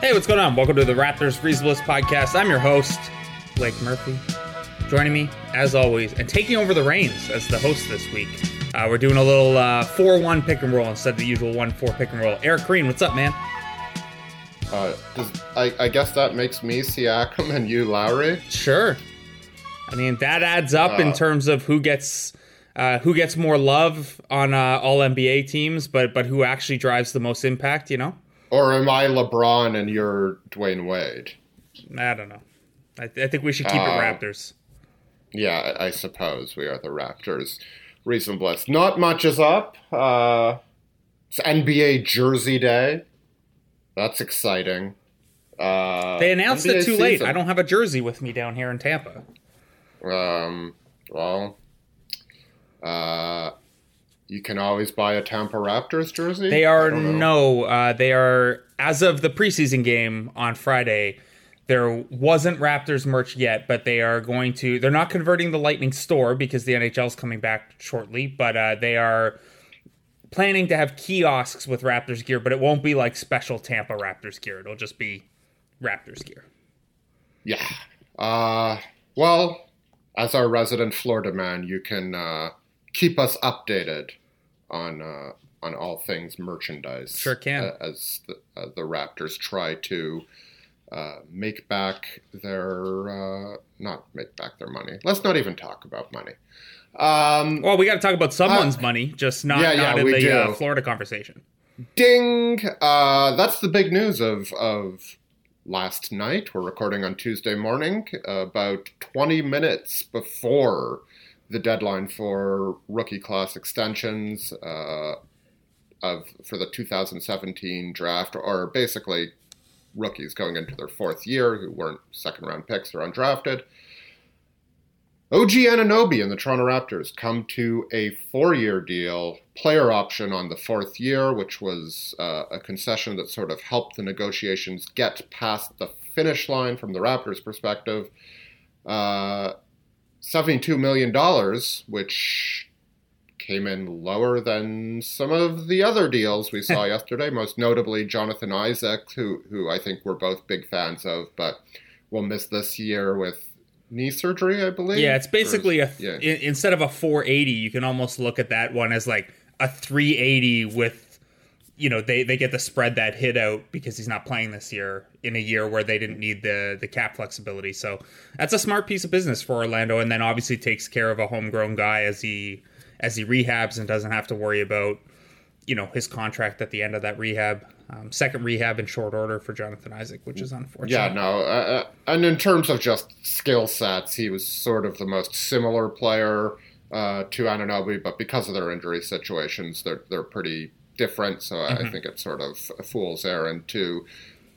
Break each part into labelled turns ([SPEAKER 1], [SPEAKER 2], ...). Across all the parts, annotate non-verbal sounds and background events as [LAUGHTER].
[SPEAKER 1] Hey, what's going on? Welcome to the Raptors Freeze Bliss podcast. I'm your host, Blake Murphy. Joining me, as always, and taking over the reins as the host this week. Uh, we're doing a little 4 uh, 1 pick and roll instead of the usual 1 4 pick and roll. Eric Koreen, what's up, man?
[SPEAKER 2] Uh, does, I, I, guess that makes me Siakam and you Lowry.
[SPEAKER 1] Sure. I mean that adds up in uh, terms of who gets uh, who gets more love on uh, all NBA teams, but but who actually drives the most impact. You know.
[SPEAKER 2] Or am I LeBron and you're Dwyane Wade?
[SPEAKER 1] I don't know. I, th- I think we should keep it uh, Raptors.
[SPEAKER 2] Yeah, I, suppose we are the Raptors. Reason bliss. Not much is up. Uh, it's NBA Jersey Day. That's exciting.
[SPEAKER 1] Uh, they announced NBA it too season. late. I don't have a jersey with me down here in Tampa.
[SPEAKER 2] Um. Well. Uh, you can always buy a Tampa Raptors jersey.
[SPEAKER 1] They are no. Uh, they are as of the preseason game on Friday. There wasn't Raptors merch yet, but they are going to. They're not converting the Lightning store because the NHL is coming back shortly. But uh, they are planning to have kiosks with Raptors gear, but it won't be like special Tampa Raptors gear. It'll just be Raptors gear.
[SPEAKER 2] Yeah. Uh, well, as our resident Florida man, you can uh, keep us updated on uh, on all things merchandise.
[SPEAKER 1] Sure can.
[SPEAKER 2] Uh, as the, uh, the, Raptors try to uh, make back their uh, not make back their money. Let's not even talk about money.
[SPEAKER 1] Um, well, we got to talk about someone's money, just not, yeah, not yeah, in the uh, Florida conversation.
[SPEAKER 2] Ding! that's the big news of of last night. We're recording on Tuesday morning, about 20 minutes before the deadline for rookie class extensions uh, of for the 2017 draft, or basically rookies going into their fourth year who weren't second round picks or undrafted. OG Anunoby and the Toronto Raptors come to a four year deal, player option on the fourth year, which was uh, a concession that sort of helped the negotiations get past the finish line from the Raptors' perspective. Uh, $72 million, which came in lower than some of the other deals we saw [LAUGHS] yesterday, most notably Jonathan Isaac, who, who I think we're both big fans of, but will miss this year with knee surgery, I believe.
[SPEAKER 1] Yeah, it's basically a yeah. instead of a 480, you can almost look at that one as like a 380 with you know they they get to spread that hit out because he's not playing this year in a year where they didn't need the the cap flexibility. So that's a smart piece of business for Orlando, and then obviously takes care of a homegrown guy as he as he rehabs and doesn't have to worry about you know his contract at the end of that rehab. Um, second rehab in short order for Jonathan Isaac, which is unfortunate.
[SPEAKER 2] Yeah, no, uh, uh and in terms of just skill sets, he was sort of the most similar player uh, to Anunoby, but because of their injury situations, they're they're pretty different. So mm-hmm. I think it sort of a fool's errand to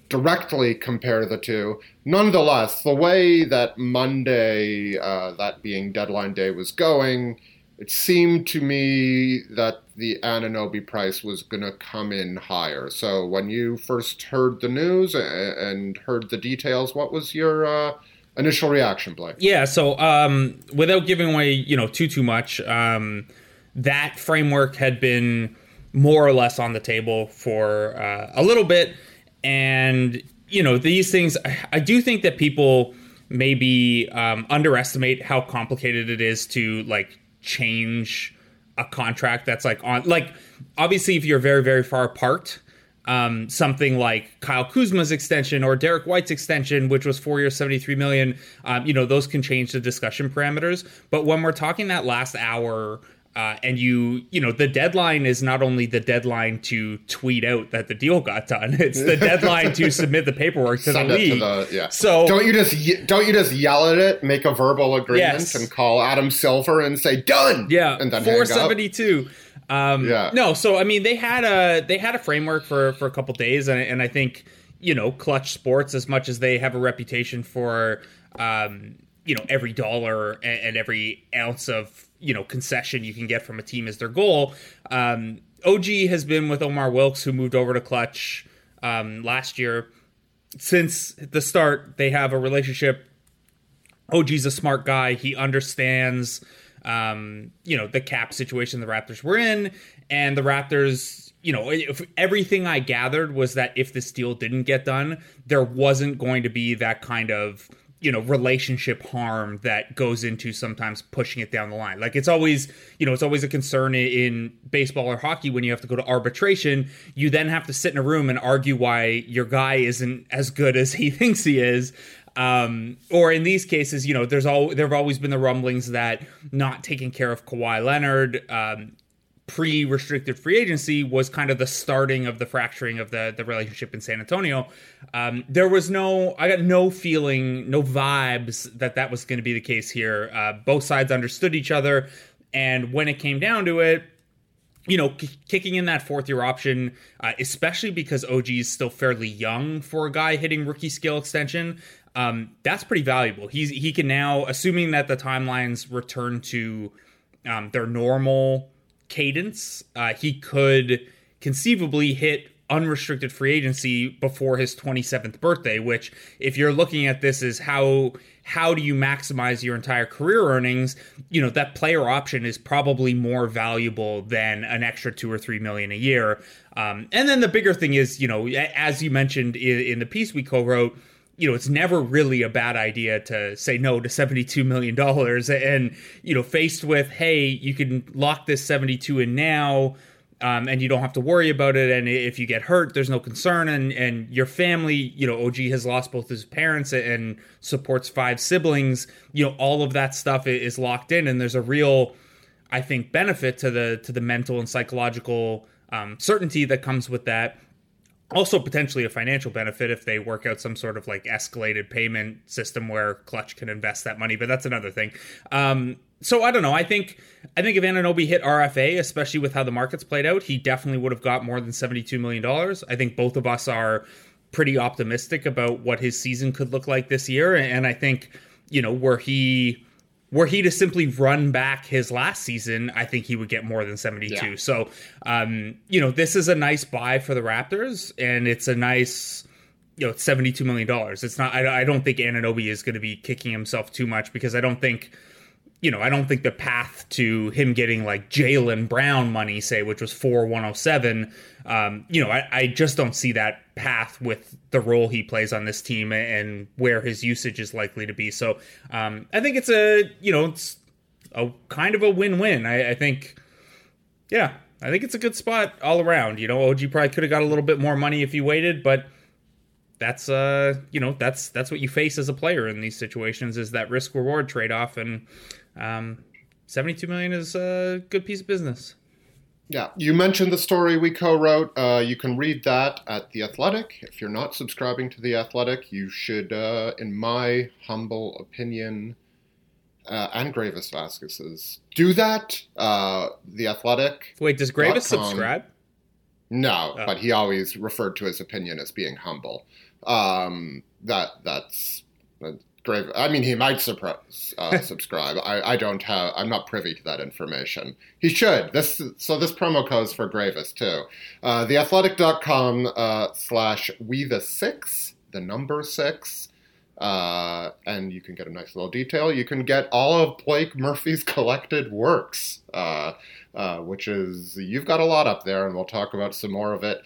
[SPEAKER 2] directly compare the two. Nonetheless, the way that Monday, uh, that being deadline day, was going, it seemed to me that the Anunoby price was going to come in higher. So when you first heard the news and heard the details, what was your uh, initial reaction, Blake?
[SPEAKER 1] Yeah. So um, without giving away, you know, too too much, um, that framework had been more or less on the table for uh, a little bit. And, you know, these things, I do think that people maybe um, underestimate how complicated it is to like change a contract that's like on, like, obviously, if you're very, very far apart, um, something like Kyle Kuzma's extension or Derrick White's extension, which was four years, 73 million, um, you know, those can change the discussion parameters. But when we're talking that last hour uh, and you, you know, the deadline is not only the deadline to tweet out that the deal got done; [LAUGHS] it's the deadline to submit the paperwork to
[SPEAKER 2] Send
[SPEAKER 1] the league.
[SPEAKER 2] to the yeah.
[SPEAKER 1] So
[SPEAKER 2] don't you just don't you just yell at it, make a verbal agreement,
[SPEAKER 1] Yes.
[SPEAKER 2] and call Adam Silver and say done?
[SPEAKER 1] Yeah,
[SPEAKER 2] and then hang
[SPEAKER 1] four
[SPEAKER 2] up?
[SPEAKER 1] Um,
[SPEAKER 2] Yeah.
[SPEAKER 1] No, so I mean, they had a they had a framework for for a couple days, and and I think you know, Clutch Sports, as much as they have a reputation for, um, you know, every dollar and, and every ounce of you know concession you can get from a team is their goal. Um, OG has been with Omar Wilkes, who moved over to Clutch um, last year. Since the start, they have a relationship OG's a smart guy. He understands, um, you know, the cap situation the Raptors were in, and the Raptors, you know, if everything I gathered was that if this deal didn't get done, there wasn't going to be that kind of you know relationship harm that goes into sometimes pushing it down the line. Like it's always you know it's always a concern in baseball or hockey when you have to go to arbitration. You then have to sit in a room and argue why your guy isn't as good as he [LAUGHS] thinks he is. Um, or in these cases, you know, there's all there have always been the rumblings that not taking care of Kawhi Leonard um, pre-restricted free agency was kind of the starting of the fracturing of the the relationship in San Antonio. Um, there was no, I got no feeling, no vibes that that was going to be the case here. Uh, both sides understood each other, and when it came down to it, you know, k- kicking in that fourth year option, uh, especially because OG is still fairly young for a guy hitting rookie scale extension, um, that's pretty valuable. He's he can now, assuming that the timelines return to um, their normal cadence, uh, he could conceivably hit unrestricted free agency before his 27th birthday which if you're looking at this as how how do you maximize your entire career earnings you know that player option is probably more valuable than an extra two or three million a year. Um, and then the bigger thing is you know as you mentioned in, in the piece we co-wrote you know, it's never really a bad idea to say no to $72 million. And, you know, faced with, hey, you can lock this 72 in now. Um, and you don't have to worry about it. And if you get hurt, there's no concern. And and your family, you know, OG has lost both his parents and supports five siblings. You know, all of that stuff is locked in, and there's a real, I think, benefit to the to the mental and psychological um, certainty that comes with that also potentially a financial benefit if they work out some sort of like escalated payment system where clutch can invest that money but that's another thing. Um so i don't know. I think i think if Anunoby hit rfa especially with how the markets played out he definitely would have got more than 72 million dollars. I think both of us are pretty optimistic about what his season could look like this year and i think you know where he were he to simply run back his last season, I think he would get more than 72.
[SPEAKER 2] Yeah.
[SPEAKER 1] So, um, you know, this is a nice buy for the Raptors, and it's a nice, you know, it's $72 million. It's not, I, I don't think Anunoby is going to be kicking himself too much because I don't think, you know, I don't think the path to him getting like Jaylen Brown money, say, which was four one oh seven, um, you know, I, I just don't see that path with the role he plays on this team and where his usage is likely to be. So um, I think it's a, you know, it's a kind of a win win. I, I think, yeah, I think it's a good spot all around. You know, OG probably could have got a little bit more money if he waited, but that's uh you know that's that's what you face as a player in these situations is that risk reward trade off and um 72 million is a good piece of business
[SPEAKER 2] Yeah, you mentioned the story we co-wrote. Uh, you can read that at the Athletic. If you're not subscribing to the Athletic, you should, uh, in my humble opinion, uh, and Greivis Vasquez's, do that. Uh, the Athletic.
[SPEAKER 1] wait does
[SPEAKER 2] Greivis
[SPEAKER 1] subscribe
[SPEAKER 2] No,
[SPEAKER 1] Oh.
[SPEAKER 2] but he always referred to his opinion as being humble. Um, that that's I mean, he might uh, [LAUGHS] subscribe. I, I don't have. I'm not privy to that information. He should. This so this promo code is for Greivis too. Uh, theathletic.com uh, slash we the six the number six. Uh, and you can get a nice little detail. You can get all of Blake Murphy's [LAUGHS] collected works, uh, uh, which is you've got a lot up there, and we'll talk about some more of it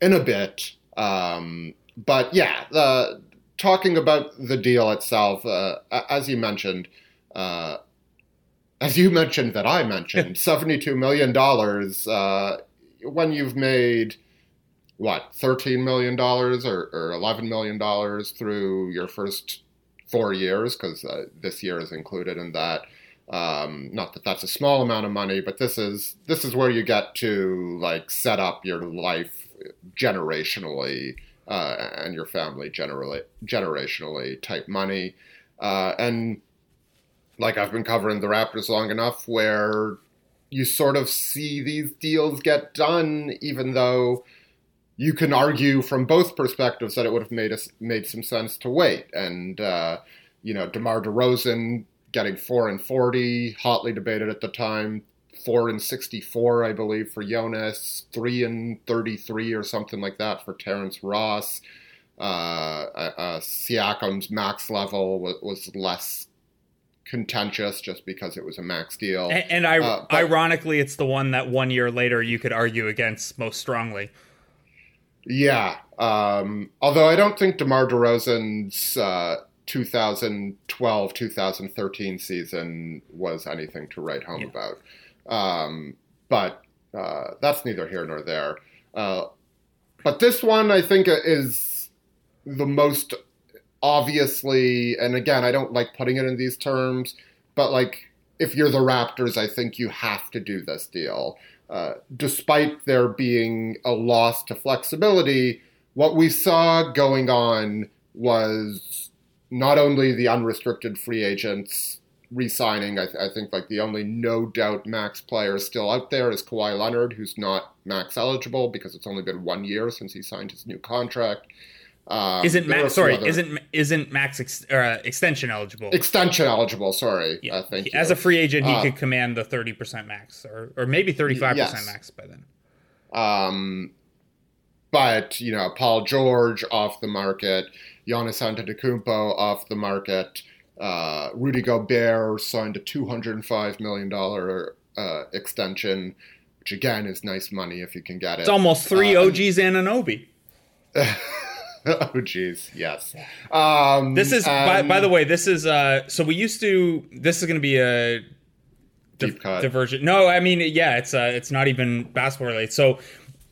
[SPEAKER 2] in a bit. Um, but yeah, the, talking about the deal itself, uh, as you mentioned, uh, as you [LAUGHS] mentioned that I mentioned, [LAUGHS] seventy-two million dollars. Uh, when you've made what thirteen million dollars or, or eleven million dollars through your first four years, because uh, this year is included in that. Um, not that that's a small amount of money, but this is this is where you get to like set up your life generationally uh, and your family generally generationally type money. Uh, and like I've been covering the Raptors long enough where you sort of see these deals get done, even though you can argue from both perspectives that it would have made us made some sense to wait. And uh, you know, DeMar DeRozan getting four and forty, hotly debated at the time. Four and sixty-four, I believe, for Jonas. Three and thirty-three, or something like that, for Terrence Ross. Uh, uh, uh Siakam's max level was, was less contentious just because it was a max deal.
[SPEAKER 1] And, and I, uh, but, ironically, it's the one that one year later you could argue against most strongly.
[SPEAKER 2] Yeah. Um, although I don't think DeMar DeRozan's uh, 2012 2013 season was anything to write home yeah. about. Um, but uh, that's neither here nor there. Uh, but this one, I think, is the most obviously, and again, I don't like putting it in these terms, but like if you're the Raptors, I think you have to do this deal. Uh, despite there being a loss to flexibility, what we saw going on was not only the unrestricted free agents re-signing. I, th- I, think like the only no doubt max player still out there is Kawhi Leonard, who's not max eligible because it's only been one year since he signed his new contract.
[SPEAKER 1] Um, isn't Max sorry? Other... Isn't isn't Max ex, uh, extension eligible?
[SPEAKER 2] Extension eligible. Sorry. Yeah. Uh,
[SPEAKER 1] you. As a free agent, he uh, could command the thirty percent max, or or maybe thirty five percent max by then.
[SPEAKER 2] Um, but you know, Paul George off the market, Giannis Antetokounmpo off the market, uh, Rudy Gobert signed a two hundred and five million dollar uh, extension, which again is nice money if you can get it.
[SPEAKER 1] It's almost three uh, OGs and Anunoby. [LAUGHS]
[SPEAKER 2] oh jeez, yes. Um,
[SPEAKER 1] this is by, by, the way, this is uh so we used to this is going to be a
[SPEAKER 2] deep cut
[SPEAKER 1] diversion. No, I mean yeah, it's uh it's not even basketball related. So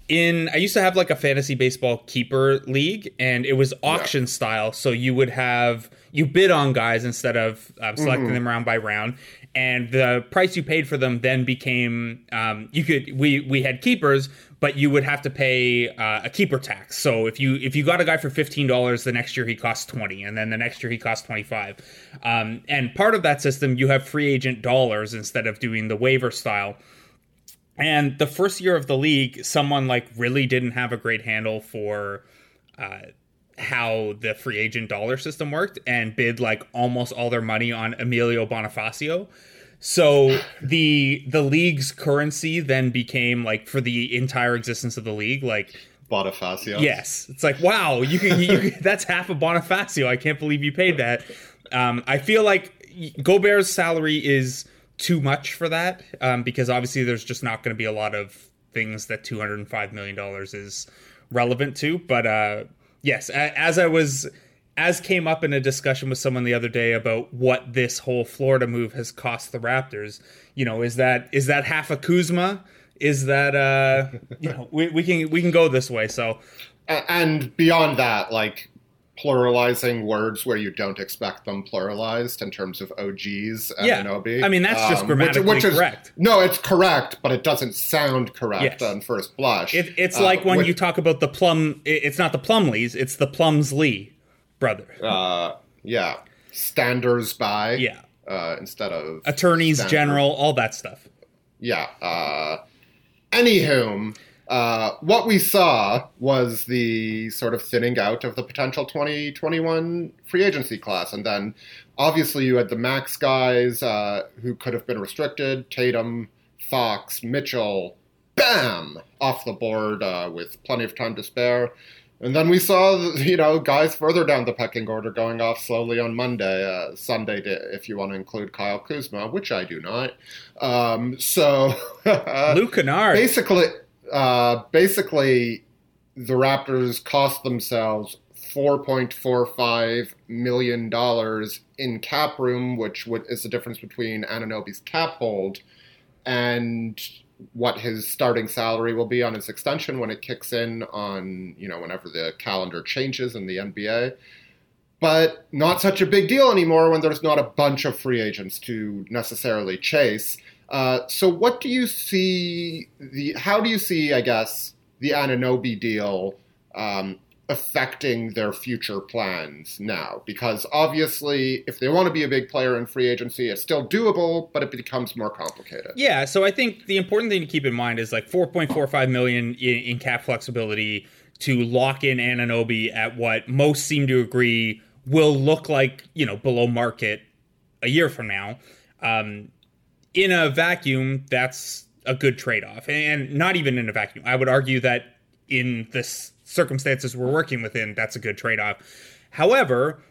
[SPEAKER 1] in I used to have like a fantasy baseball keeper league and it was auction yeah. style, so you would have you bid on guys instead of uh, selecting mm-hmm. them round by round and the price you paid for them then became um, you could we we had keepers but you would have to pay uh, a keeper tax. So if you if you got a guy for fifteen dollars, the next year he costs twenty, and then the next year he costs twenty five. Um, and part of that system, you have free agent dollars instead of doing the waiver style. And the first year of the league, someone like really didn't have a great handle for. Uh, how the free agent dollar system worked and bid like almost all their money on Emilio Bonifacio so [SIGHS] the the league's currency then became like for the entire existence of the league, like
[SPEAKER 2] Bonifacio.
[SPEAKER 1] Yes, it's like wow, you can, you can [LAUGHS] that's half of Bonifacio. I can't believe you paid that. Um, I feel like Gobert's salary is too much for that um, because obviously there's just not going to be a lot of things that 205 million dollars is relevant to. But uh, yes, as I was as came up in a discussion with someone the other day about what this whole Florida move has cost the Raptors. You know, is that is that half a Kuzma? Is that uh you know we, we can we can go this way. So
[SPEAKER 2] and beyond that, like pluralizing words where you don't expect them pluralized in terms of OGs and
[SPEAKER 1] yeah.
[SPEAKER 2] Anobi.
[SPEAKER 1] I mean, that's just um, grammatically which, which is, correct.
[SPEAKER 2] No, it's correct, but it doesn't sound correct yes. on first blush.
[SPEAKER 1] It, it's uh, like when which, you talk about the plum. It's not the Plumlees, it's the Plumsley brother.
[SPEAKER 2] Uh, yeah, standers by.
[SPEAKER 1] Yeah.
[SPEAKER 2] Uh, instead of
[SPEAKER 1] attorneys standard. general, all that stuff.
[SPEAKER 2] Yeah. Uh, anywho, uh, what we saw was the sort of thinning out of the potential 2021 free agency class. And then obviously you had the max guys uh, who could have been restricted Tatum, Fox, Mitchell, bam, off the board uh, with plenty of time to spare. And then we saw, you know, guys further down the pecking order going off slowly on Monday, uh, Sunday, if you want to include Kyle Kuzma, which I do not. Um, so, [LAUGHS]
[SPEAKER 1] Luke Kennard.
[SPEAKER 2] Basically, uh, basically, the Raptors cost themselves $4.45 million in cap room, which is the difference between Anunoby's cap hold and what his starting salary will be on his extension when it kicks in on, you know, whenever the calendar changes in the NBA. but not such a big deal anymore when there's not a bunch of free agents to necessarily chase. Uh, so, what do you see? The how do you see? I guess the Anunoby deal um, affecting their future plans now? Because obviously, if they want to be a big player in free agency, it's still doable, but it becomes more complicated.
[SPEAKER 1] Yeah, so I think the important thing to keep in mind is like 4.45 million in, in cap flexibility to lock in Anunoby at what most seem to agree will look like you know below market a year from now. Um, in a vacuum, that's a good trade off, and not even in a vacuum. I would argue that in the circumstances we're working within, that's a good trade off. However,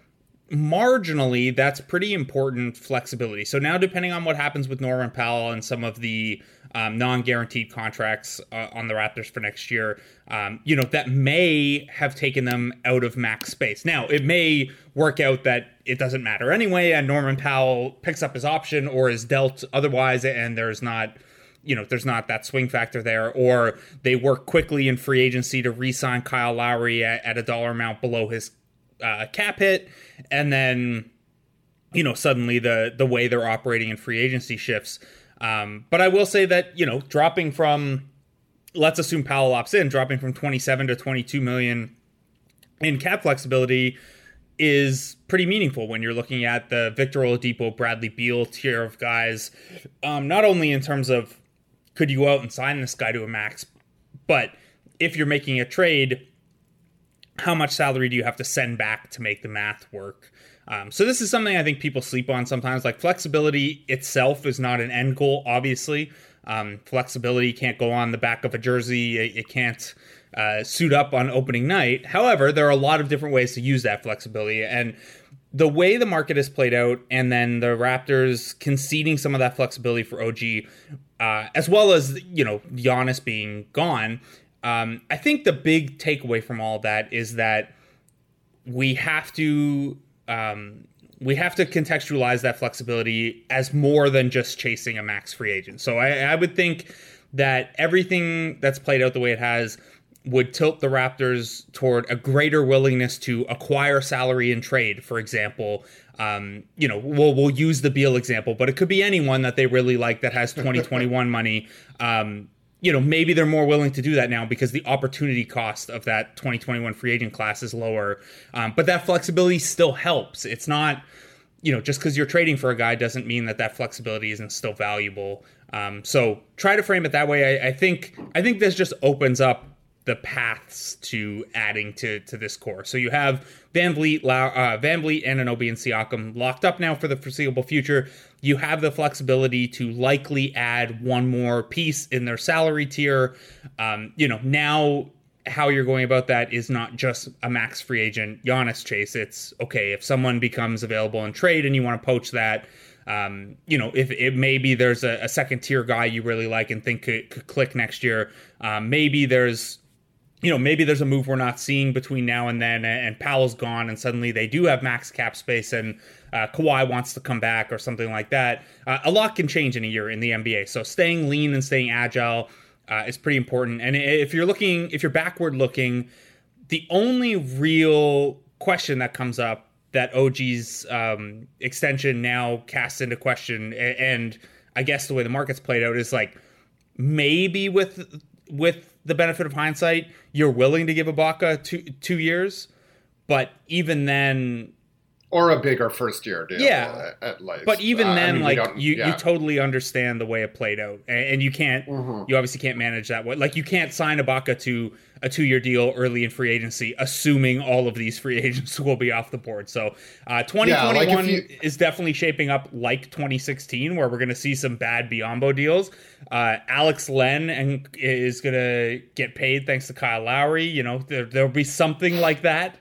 [SPEAKER 1] marginally, that's pretty important flexibility. So now, depending on what happens with Norman Powell and some of the um, non-guaranteed contracts uh, on the Raptors for next year, um, you know that may have taken them out of max space. Now, it may work out that it doesn't matter anyway, and Norman Powell picks up his option or is dealt otherwise, and there's not you know, there's not that swing factor there, or they work quickly in free agency to re-sign Kyle Lowry at, at a dollar amount below his uh, cap hit, and then you know suddenly the the way they're operating in free agency shifts. Um, but I will say that you know dropping from let's assume Powell opts in, dropping from 27 to 22 million in cap flexibility is pretty meaningful when you're looking at the Victor Oladipo, Bradley Beal tier of guys. Um, not only in terms of could you go out and sign this guy to a max? But if you're making a trade, how much salary do you have to send back to make the math work? Um, so this is something I think people sleep on sometimes. Like flexibility itself is not an end goal, obviously. Um, flexibility can't go on the back of a jersey. It, it can't uh, suit up on opening night. However, there are a lot of different ways to use that flexibility, and the way the market has played out, and then the Raptors conceding some of that flexibility for OG, uh, as well as you know Giannis being gone. Um, I think the big takeaway from all that is that we have to um, we have to contextualize that flexibility as more than just chasing a max free agent. So I, I would think that everything that's played out the way it has would tilt the Raptors toward a greater willingness to acquire salary and trade, for example. Um, you know, we'll we'll use the Beal example, but it could be anyone that they really like that has 2021 money. Um, you know, maybe they're more willing to do that now because the opportunity cost of that 2021 free agent class is lower. Um, but that flexibility still helps. It's not, you know, just because you're trading for a guy doesn't mean that that flexibility isn't still valuable. Um, so try to frame it that way. I, I think I think this just opens up the paths to adding to to this core. So you have van VanVleet, uh, VanVleet, Anunoby, and Siakam locked up now for the foreseeable future. You have the flexibility to likely add one more piece in their salary tier. Um, you know now how you're going about that is not just a max free agent Giannis chase. It's okay if someone becomes available in trade and you want to poach that. Um, you know, if it maybe there's a, a, second tier guy you really like and think could, could click next year. Um, maybe there's you know, maybe there's a move we're not seeing between now and then, and Powell's gone, and suddenly they do have max cap space, and uh, Kawhi wants to come back or something like that. Uh, a lot can change in a year in the NBA, so staying lean and staying agile uh, is pretty important. And if you're looking, if you're backward looking, the only real question that comes up that OG's um, extension now casts into question, and I guess the way the market's played out is like maybe with with the benefit of hindsight, you're willing to give Ibaka two two years, but even then,
[SPEAKER 2] or a bigger first year deal.
[SPEAKER 1] Yeah, at, least. But even uh, then, I mean, like you, yeah. you totally understand the way it played out, and, and you can't, mm-hmm. you obviously can't manage that way. Like you can't sign Ibaka to a two year deal early in free agency, assuming all of these free [LAUGHS] agents will be off the board. So, uh, 2021 yeah, like you... is definitely shaping up like 2016, where we're going to see some bad Biyombo deals. Uh, Alex Len and is going to get paid thanks to Kyle Lowry. You know, there, there'll be something like that.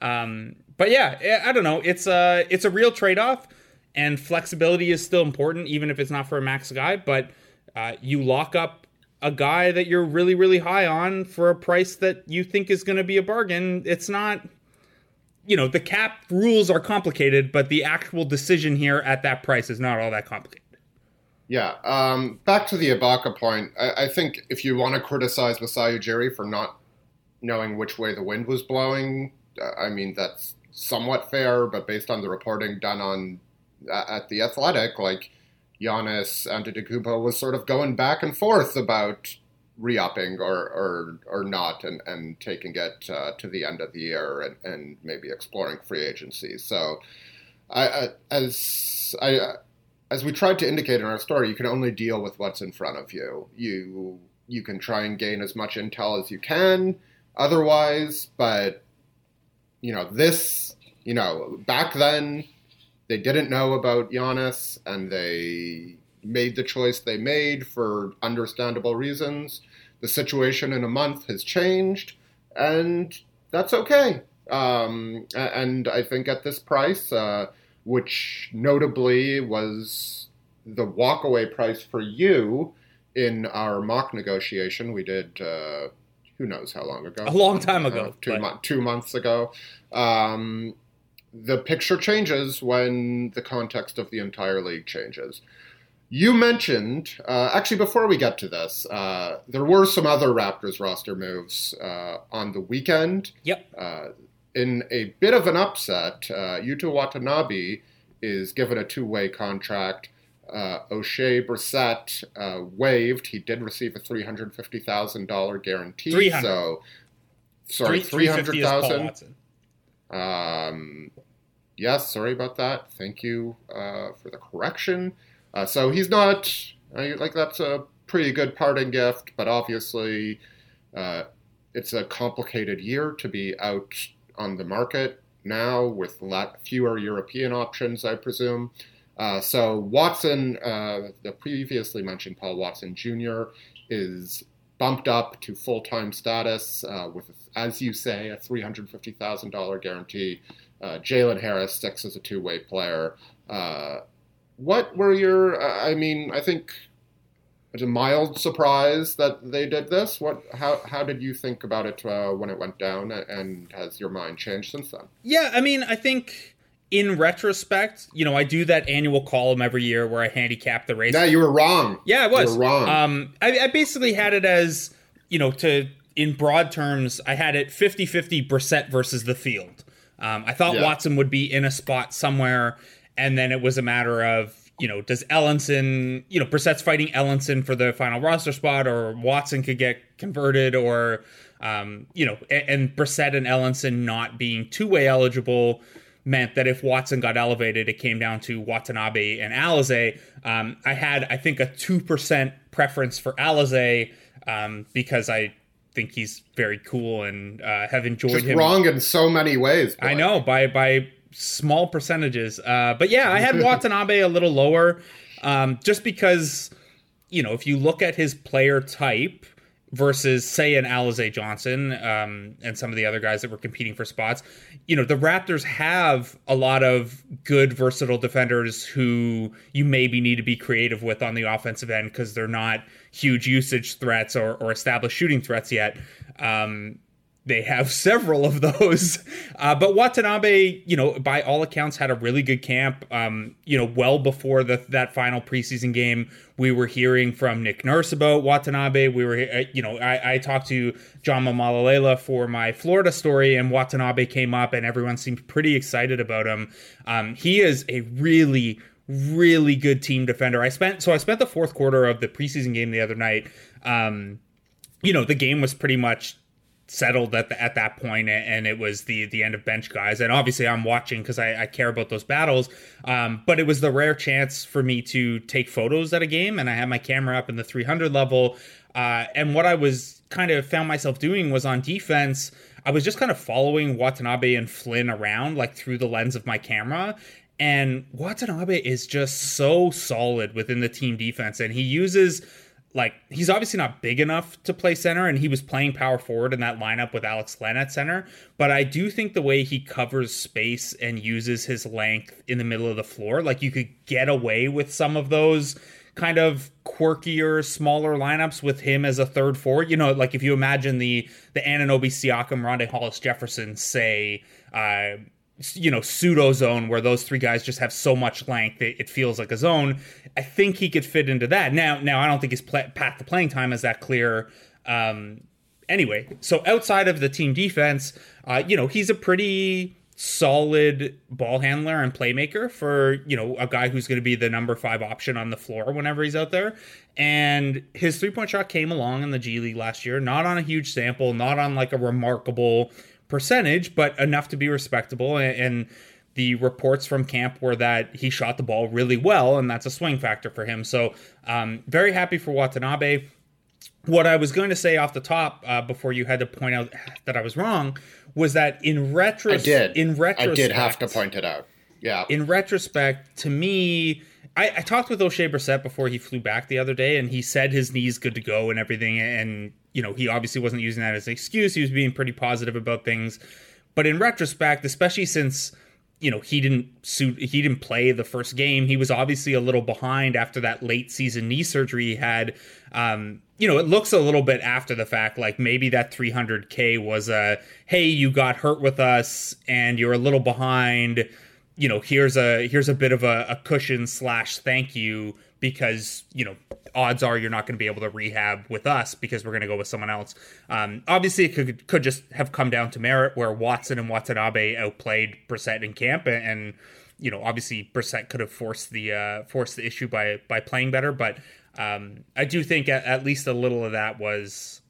[SPEAKER 1] Um, but yeah, I don't know. It's a it's a real trade off, and flexibility is still important, even if it's not for a max guy. But uh, you lock up a guy that you're really really high on for a price that you think is going to be a bargain. It's not. You know, the cap rules are complicated, but the actual decision here at that price is not all that complicated.
[SPEAKER 2] Yeah. Um, back to the Ibaka point. I, I think if you want to criticize Masai Ujiri for not knowing which way the wind was blowing, uh, I mean that's somewhat fair, but based on the reporting done on uh, at the Athletic, like Giannis Antetokounmpo was sort of going back and forth about re-upping or, or, or not and, and taking it uh, to the end of the year and, and maybe exploring free agency. So I, I, as I, as we tried to indicate in our story, you can only deal with what's in front of you. You you can try and gain as much intel as you can otherwise, but you know, this, you know, back then they didn't know about Giannis and they made the choice they made for understandable reasons. The situation in a month has changed, and that's okay. Um, and I think at this price, uh, which notably was the walkaway price for you in our mock negotiation we did uh, who knows how long ago
[SPEAKER 1] a long time ago
[SPEAKER 2] uh, two, mo- two months ago um, the picture changes when the context of the entire league changes you mentioned uh, actually before we get to this uh, there were some other raptors roster moves uh, on the weekend
[SPEAKER 1] yep
[SPEAKER 2] uh, in a bit of an upset, uh, Yuta Watanabe is given a two-way contract. Uh, Oshae Brissett uh, waived. He did receive a three hundred fifty thousand dollar guarantee.
[SPEAKER 1] 300.
[SPEAKER 2] So, sorry,
[SPEAKER 1] Three-
[SPEAKER 2] three hundred
[SPEAKER 1] 350 is Paul
[SPEAKER 2] thousand.
[SPEAKER 1] Watson.
[SPEAKER 2] Um, yes, sorry about that. Thank you uh, for the correction. Uh, so he's not like that's a pretty good parting gift, but obviously uh, it's a complicated year to be out on the market now with lot fewer European options, I presume. Uh, so Watson, uh, the previously mentioned Paul Watson Jr., is bumped up to full-time status uh, with, as you say, a $350,000 guarantee. Uh, Jalen Harris sticks as a two-way player. Uh, what were your? uh, I mean, I think it's a mild surprise that they did this. What? How? How did you think about it uh, when it went down? And has your mind changed since then?
[SPEAKER 1] Yeah, I mean, I think in retrospect, you know, I do that annual column every year where I handicap the race.
[SPEAKER 2] Yeah, you were wrong.
[SPEAKER 1] Yeah, I was
[SPEAKER 2] wrong.
[SPEAKER 1] Um, I, I basically had it as you know, to in broad terms, I had it 50-50 Brissett versus the field. Um, I thought
[SPEAKER 2] Yeah.
[SPEAKER 1] Watson would be in a spot somewhere, and then it was a matter of you know, does Ellenson, you know, Brissett's fighting Ellenson for the final roster spot, or Watson could get converted, or um, you know, and, and Brissett and Ellenson not being two way eligible meant that if Watson got elevated, it came down to Watanabe and Alize. Um, I had, I think, a two percent preference for Alize um, because I think he's very cool and uh, have enjoyed
[SPEAKER 2] Just
[SPEAKER 1] him.
[SPEAKER 2] wrong in so many ways.
[SPEAKER 1] I know by by small percentages. Uh, but yeah, I had [LAUGHS] Watanabe a little lower, um, just because you know if you look at his player type versus say an Alize Johnson um, and some of the other guys that were competing for spots, you know the Raptors have a lot of good versatile defenders who you maybe need to be creative with on the offensive end because they're not huge usage threats or, or established shooting threats yet. Um, they have several of those. [LAUGHS] Uh, but Watanabe, you know, by all accounts, had a really good camp. Um, you know, well before the, that final preseason game, we were hearing from Nick Nurse about Watanabe. We were, uh, you know, I, I talked to Jama Mahlalela for my Florida story, and Watanabe came up, and everyone seemed pretty excited about him. Um, he is a really, really good team defender. I spent so I spent the fourth quarter of the preseason game the other night. Um, you know, the game was pretty much settled at the, at that point and it was the the end of bench guys. And obviously i'm watching because I, I care about those battles. Um, but it was the rare chance for me to take photos at a game and i had my camera up in the 300 level. Uh, and what i was kind of found myself doing was on defense i was just kind of following watanabe and flynn around like through the lens of my camera. And watanabe is just so solid within the team defense and he uses like he's obviously not big enough to play center and he was playing power forward in that lineup with Alex Len at center. But I do think the way he covers space and uses his length in the middle of the floor like you could get away with some of those kind of quirkier smaller lineups with him as a third forward. You know like if you imagine the the Anunoby Siakam Rondae Hollis Jefferson say uh you know pseudo zone where those three guys just have so much length it, it feels like a zone. I think he could fit into that. Now now i don't think his path to playing time is that clear um anyway. So outside of the team defense uh you know he's a pretty solid ball handler and playmaker for you know a guy who's going to be the number five option on the floor whenever he's out there. And his three point shot came along in the G League last year, not on a huge sample, not on like a remarkable percentage, but enough to be respectable. And, and the reports from camp were that he shot the ball really well, and that's a swing factor for him. So, um, very happy for Watanabe. What I was going to say off the top uh, before you had to point out that I was wrong was that in retrospect, in retrospect,
[SPEAKER 2] I did have to point it out. Yeah.
[SPEAKER 1] In retrospect, to me, I, I, talked with Oshae Brissett before he flew back the other day, and he said his knee's good to go and everything. And you know, he obviously wasn't using that as an excuse. He was being pretty positive about things. But in retrospect, especially since you know he didn't suit he didn't play the first game he was obviously a little behind after that late season knee surgery he had um, you know it looks a little bit after the fact like maybe that 300k was a hey you got hurt with us and you're a little behind you know here's a here's a bit of a, a cushion slash thank you because you know odds are you're not going to be able to rehab with us because we're going to go with someone else. Um, obviously, it could could just have come down to merit where Watson and Watanabe outplayed Brissett in camp, and, you know obviously Brissett could have forced the uh, forced the issue by by playing better. But um, I do think at, at, least a little of that was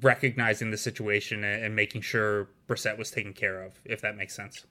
[SPEAKER 1] recognizing the situation and, and making sure Brissett was taken care of, if that makes sense.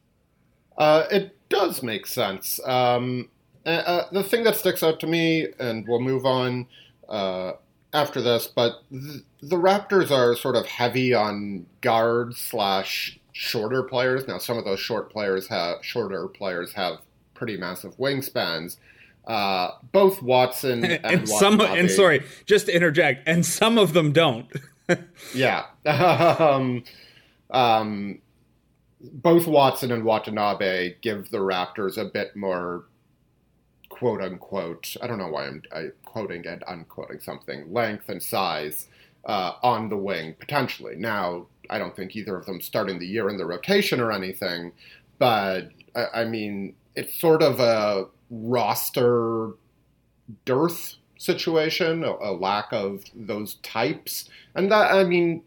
[SPEAKER 2] Uh, it does make sense. Um, uh, uh, the thing that sticks out to me, and we'll move on uh, after this, but th- the Raptors are sort of heavy on guard slash shorter players. Now, some of those short players have shorter players have pretty massive wingspans. Uh, both Watson [LAUGHS] and, and some,
[SPEAKER 1] and sorry, just to interject, and some of them don't. [LAUGHS]
[SPEAKER 2] yeah. [LAUGHS] um, um, both Watson and Watanabe give the Raptors a bit more quote unquote, I don't know why I'm I, quoting and unquoting something, length and size uh, on the wing, potentially. Now, I don't think either of them starting the year in the rotation or anything, but I, I mean, it's sort of a roster dearth situation, a, a, lack of those types. And that, I mean,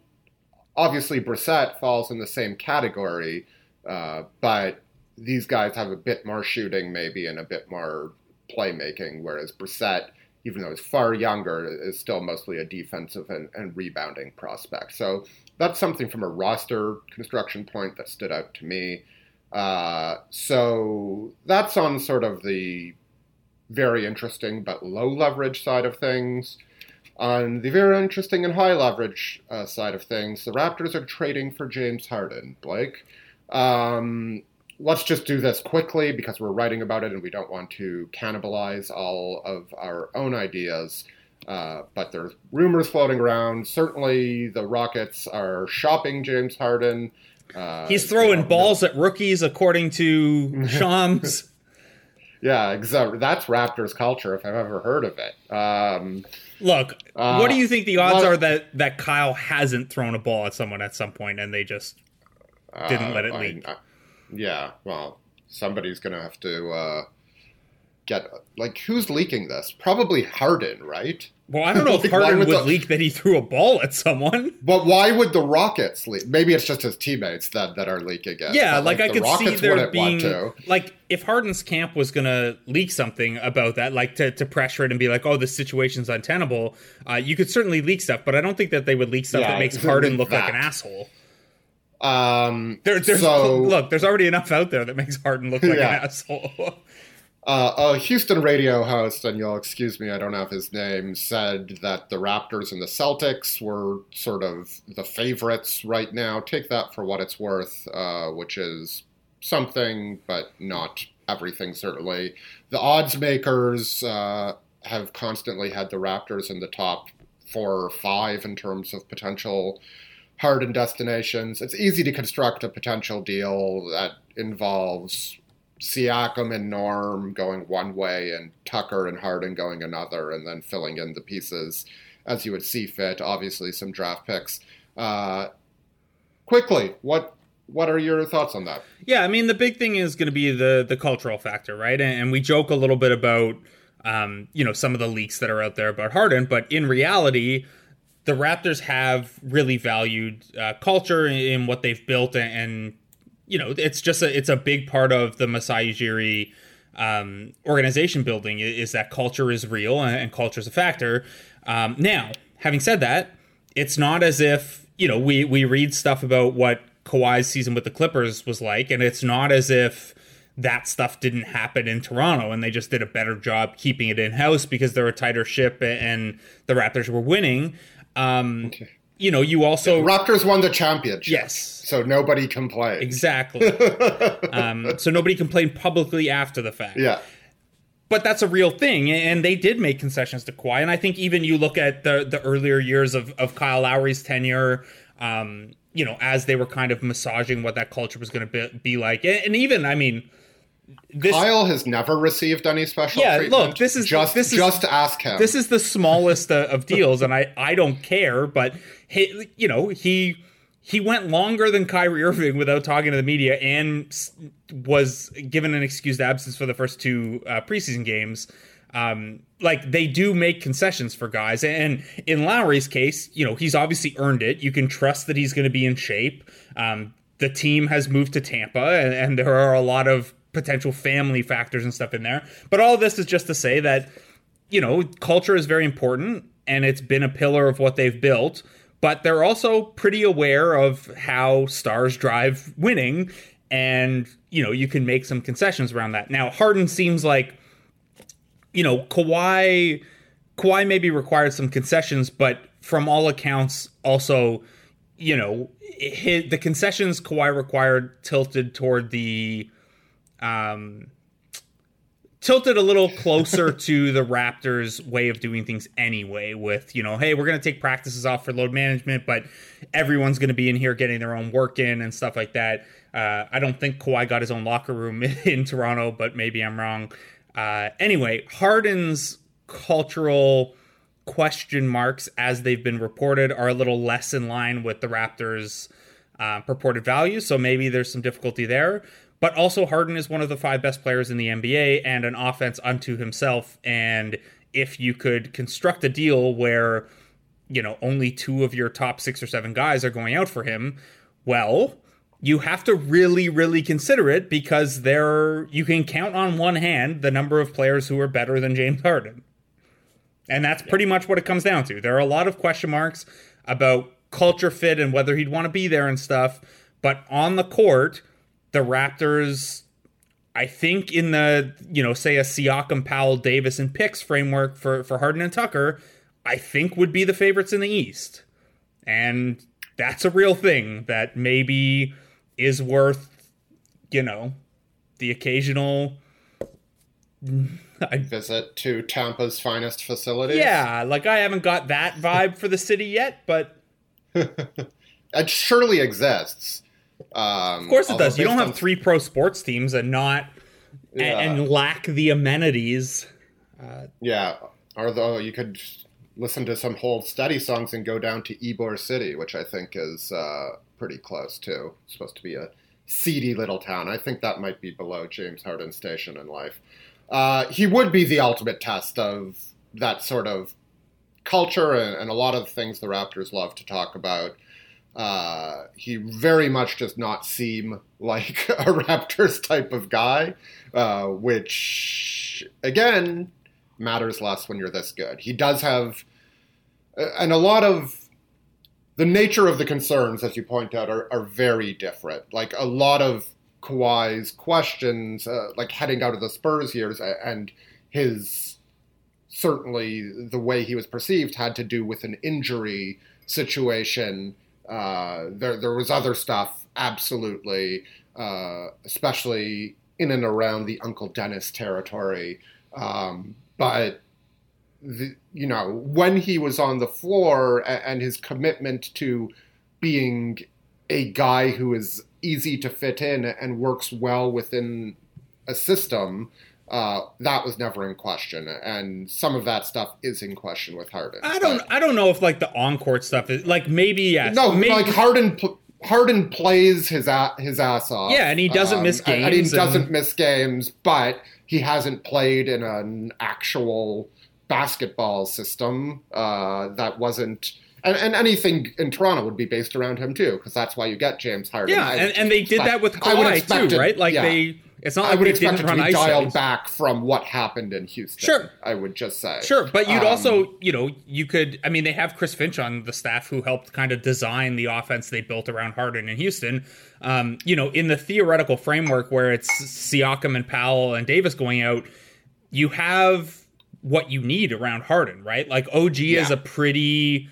[SPEAKER 2] obviously Brissett falls in the same category, uh, but these guys have a bit more shooting, maybe, and a bit more playmaking, whereas Brissett, even though he's far younger, is still mostly a defensive and, and rebounding prospect. So that's something from a roster construction point that stood out to me. Uh, so that's on sort of the very interesting but low leverage side of things. On the very interesting and high leverage uh, side of things, the Raptors are trading for James Harden, Blake. Um, let's just do this quickly because we're writing about it and we don't want to cannibalize all of our own ideas. Uh, but there's rumors floating around. Certainly, the Rockets are shopping James Harden.
[SPEAKER 1] Uh, He's throwing you know, balls at rookies, according to [LAUGHS] Shams.
[SPEAKER 2] yeah, exactly. That's Raptors culture, if I've ever heard of it. Um,
[SPEAKER 1] Look, uh, what do you think the odds well, are that that Kyle hasn't thrown a ball at someone at some point and they just didn't let it uh, leak? I,
[SPEAKER 2] yeah, well, somebody's gonna have to uh, get like who's leaking this? Probably Harden, right?
[SPEAKER 1] Well, I don't know [LAUGHS] like, if Harden would, would the... leak that he threw a ball at someone.
[SPEAKER 2] But why would the Rockets leak? Maybe it's just his teammates that, that are leaking it.
[SPEAKER 1] Yeah, but, like, like, I could Rockets see there being like if Harden's camp was gonna leak something about that, like to, to pressure it and be like, "Oh, this situation's untenable," uh, you could certainly leak stuff. But I don't think that they would leak stuff yeah, that makes [LAUGHS] Harden look like an asshole.
[SPEAKER 2] Um,
[SPEAKER 1] there, there's so, [LAUGHS] look, there's already enough out there that makes Harden look like yeah. an asshole. [LAUGHS]
[SPEAKER 2] uh, a Houston radio host, and you'll excuse me, I don't have his name, said that the Raptors and the Celtics were sort of the favorites right now. Take that for what it's worth, uh, which is something, but not everything, certainly. The odds makers uh, have constantly had the Raptors in the top four or five in terms of potential Harden destinations. It's easy to construct a potential deal that involves Siakam and Norm going one way and Tucker and Harden going another, and then filling in the pieces as you would see fit. Obviously, some draft picks. Uh, quickly, what what are your thoughts on that?
[SPEAKER 1] Yeah, I mean, the big thing is going to be the the cultural factor, right? And, and we joke a little bit about um, you know some of the leaks that are out there about Harden, but in reality the Raptors have really valued uh, culture in what they've built and, you know, it's just a it's a big part of the Masai Ujiri um, organization building is that culture is real and, and culture is a factor. Um, now, having said that, it's not as if you know we we read stuff about what Kawhi's season with the Clippers was like, and it's not as if that stuff didn't happen in Toronto and they just did a better job keeping it in house because they're a tighter ship and the Raptors were winning. Um, okay. You know, you also
[SPEAKER 2] Raptors won the championship.
[SPEAKER 1] Yes,
[SPEAKER 2] so nobody complained.
[SPEAKER 1] Exactly. [LAUGHS] um, so nobody complained publicly after the fact.
[SPEAKER 2] Yeah.
[SPEAKER 1] But that's a real thing, and they did make concessions to Kawhi. And I think even you look at the the earlier years of, of Kyle Lowry's tenure, um, you know, as they were kind of massaging what that culture was going to be, be like, and, and even I mean,
[SPEAKER 2] this, Kyle has never received any special.
[SPEAKER 1] Yeah,
[SPEAKER 2] treatment.
[SPEAKER 1] look, this is
[SPEAKER 2] just
[SPEAKER 1] this is,
[SPEAKER 2] just ask him.
[SPEAKER 1] This is the smallest uh, of deals, and I I don't care. But he, you know, he he went longer than Kyrie Irving without talking to the media, and was given an excused absence for the first two uh, preseason games. Um, like they do make concessions for guys, and in Lowry's case, you know, he's obviously earned it. You can trust that he's going to be in shape. Um, the team has moved to Tampa, and, and there are a lot of potential family factors and stuff in there. But all this is just to say that, you know, culture is very important and it's been a pillar of what they've built. But they're also pretty aware of how stars drive winning. And, you know, you can make some concessions around that. Now, Harden seems like, you know, Kawhi. Kawhi maybe required some concessions, but from all accounts, also, you know, his, the concessions Kawhi required tilted toward the um, tilted a little closer [LAUGHS] to the Raptors' way of doing things anyway. With you know, hey, we're going to take practices off for load management, but everyone's going to be in here getting their own work in and stuff like that. Uh, I don't think Kawhi got his own locker room [LAUGHS] in Toronto, but maybe I'm wrong. Uh, anyway, Harden's cultural question marks, as they've been reported, are a little less in line with the Raptors' uh, purported values. So maybe there's some difficulty there. But also, Harden is one of the five best players in the NBA and an offense unto himself. And if you could construct a deal where, you know, only two of your top six or seven guys are going out for him, well, you have to really, really consider it because there you can count on one hand the number of players who are better than James Harden. And that's pretty much what it comes down to. There are a lot of question marks about culture fit and whether he'd want to be there and stuff. But on the court, the Raptors, I think in the, you know, say a Siakam, Powell, Davis, and picks framework for, for Harden and Tucker, I think would be the favorites in the East. And that's a real thing that maybe is worth, you know, the occasional [LAUGHS]
[SPEAKER 2] I, visit to Tampa's finest facilities.
[SPEAKER 1] Yeah, like I haven't got that vibe for the city yet, but [LAUGHS]
[SPEAKER 2] it surely exists.
[SPEAKER 1] Um, of course it does. You don't have three pro sports teams and not yeah. and, and, lack the amenities.
[SPEAKER 2] Uh, yeah, although you could listen to some Hold study songs and go down to Ybor City, which I think is uh, pretty close too. It's supposed to be a seedy little town. I think that might be below James Harden Station in life. Uh, he would be the ultimate test of that sort of culture and, and, a lot of the things the Raptors love to talk about. Uh, he very much does not seem like [LAUGHS] a Raptors type of guy, uh, which again matters less when you're this good. He does have, and a lot of the nature of the concerns, as you point out, are, are very different. Like a lot of Kawhi's questions, uh, like heading out of the Spurs years, and his certainly the way he was perceived had to do with an injury situation uh, there, there was other stuff, absolutely, uh, especially in and around the Uncle Dennis territory. Um, but the, you know, when he was on the floor and his commitment to being a guy who is easy to fit in and works well within a system, uh, that was never in question, and some of that stuff is in question with Harden.
[SPEAKER 1] I don't, I don't know if like the on court stuff is like maybe yes.
[SPEAKER 2] No,
[SPEAKER 1] maybe.
[SPEAKER 2] like Harden. Harden plays his a- his ass off.
[SPEAKER 1] Yeah, and he doesn't um, miss games.
[SPEAKER 2] And he doesn't miss games, but he hasn't played in an actual basketball system uh, that wasn't and, and anything in Toronto would be based around him too, because that's why you get James Harden.
[SPEAKER 1] Yeah, and, and they did that with Kawhi too, right? Like
[SPEAKER 2] yeah.
[SPEAKER 1] they, it's not
[SPEAKER 2] I
[SPEAKER 1] like
[SPEAKER 2] would expect it to be dialed
[SPEAKER 1] settings.
[SPEAKER 2] back from what happened in Houston.
[SPEAKER 1] Sure.
[SPEAKER 2] I would just say.
[SPEAKER 1] Sure, but you'd
[SPEAKER 2] Um,
[SPEAKER 1] also, you know, you could. I mean, they have Chris Finch on the staff who helped kind of design the offense they built around Harden in Houston. Um, you know, in the theoretical framework where it's Siakam and Powell and Davis going out, you have what you need around Harden, right? Like OG is a pretty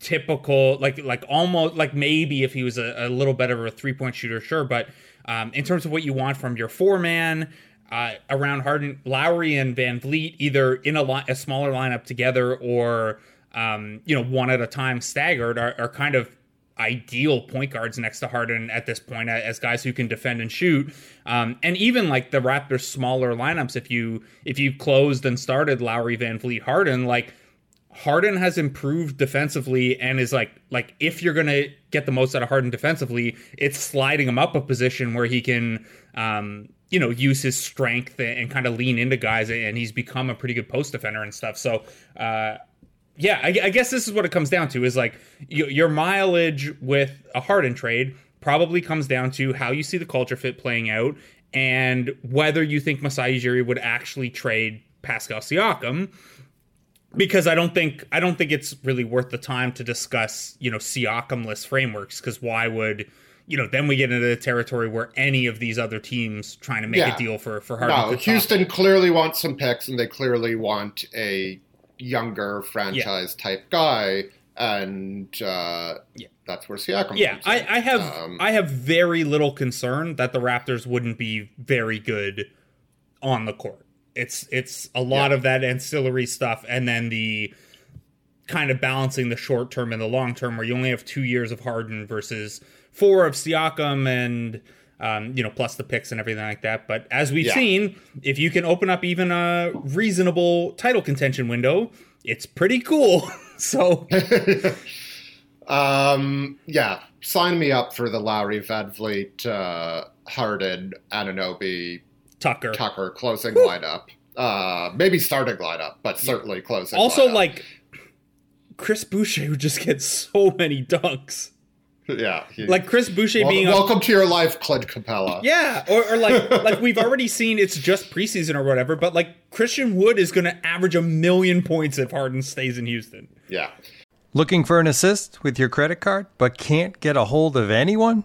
[SPEAKER 1] typical like like almost like maybe if he was a, a little better of a three point shooter sure but um, in terms of what you want from your four man uh, around Harden Lowry and VanVleet either in a, li- a smaller lineup together or um, you know one at a time staggered are, are kind of ideal point guards next to Harden at this point as guys who can defend and shoot. Um, and even like the Raptors smaller lineups, if you if you closed and started Lowry, VanVleet, Harden, like Harden has improved defensively and is like like if you're gonna get the most out of Harden defensively, it's sliding him up a position where he can um, you know use his strength and, kind of lean into guys, and he's become a pretty good post defender and stuff. So. Uh, yeah, I, I guess this is what it comes down to is like y- your mileage with a Harden trade probably comes down to how you see the culture fit playing out and whether you think Masai Ujiri would actually trade Pascal Siakam because I don't think I don't think it's really worth the time to discuss you know Siakam-less frameworks because why would you know then we get into the territory where any of these other teams trying to make
[SPEAKER 2] Yeah.
[SPEAKER 1] a deal for for Harden
[SPEAKER 2] No, Houston clearly wants some picks, and they clearly want a younger franchise type guy, and uh,
[SPEAKER 1] Yeah.
[SPEAKER 2] that's where Siakam.
[SPEAKER 1] Yeah, I. I have
[SPEAKER 2] Um,
[SPEAKER 1] I have very little concern that the Raptors wouldn't be very good on the court. It's it's a lot
[SPEAKER 2] Yeah.
[SPEAKER 1] of that ancillary stuff, and then the kind of balancing the short term and the long term, where you only have two years of Harden versus four of Siakam, and um, you know plus the picks and everything like that. But as we've
[SPEAKER 2] Yeah.
[SPEAKER 1] seen, if you can open up even a reasonable title contention window, it's pretty cool. [LAUGHS] so [LAUGHS]
[SPEAKER 2] Um, yeah, sign me up for the Lowry, VanVleet, uh, Harden, Anunoby,
[SPEAKER 1] Tucker.
[SPEAKER 2] Tucker closing lineup. Uh, maybe starting lineup, but certainly closing.
[SPEAKER 1] also
[SPEAKER 2] lineup.
[SPEAKER 1] like Chris Boucher who just gets so many dunks.
[SPEAKER 2] yeah, he-
[SPEAKER 1] Like Chris Boucher
[SPEAKER 2] wel-
[SPEAKER 1] being a,
[SPEAKER 2] welcome to your life, Clint Capela.
[SPEAKER 1] yeah, or, or like [LAUGHS] like we've already seen it's just preseason or whatever, but like Christian Wood is going to average a million points if Harden stays in Houston.
[SPEAKER 2] yeah.
[SPEAKER 3] Looking for an assist with your credit card but can't get a hold of anyone?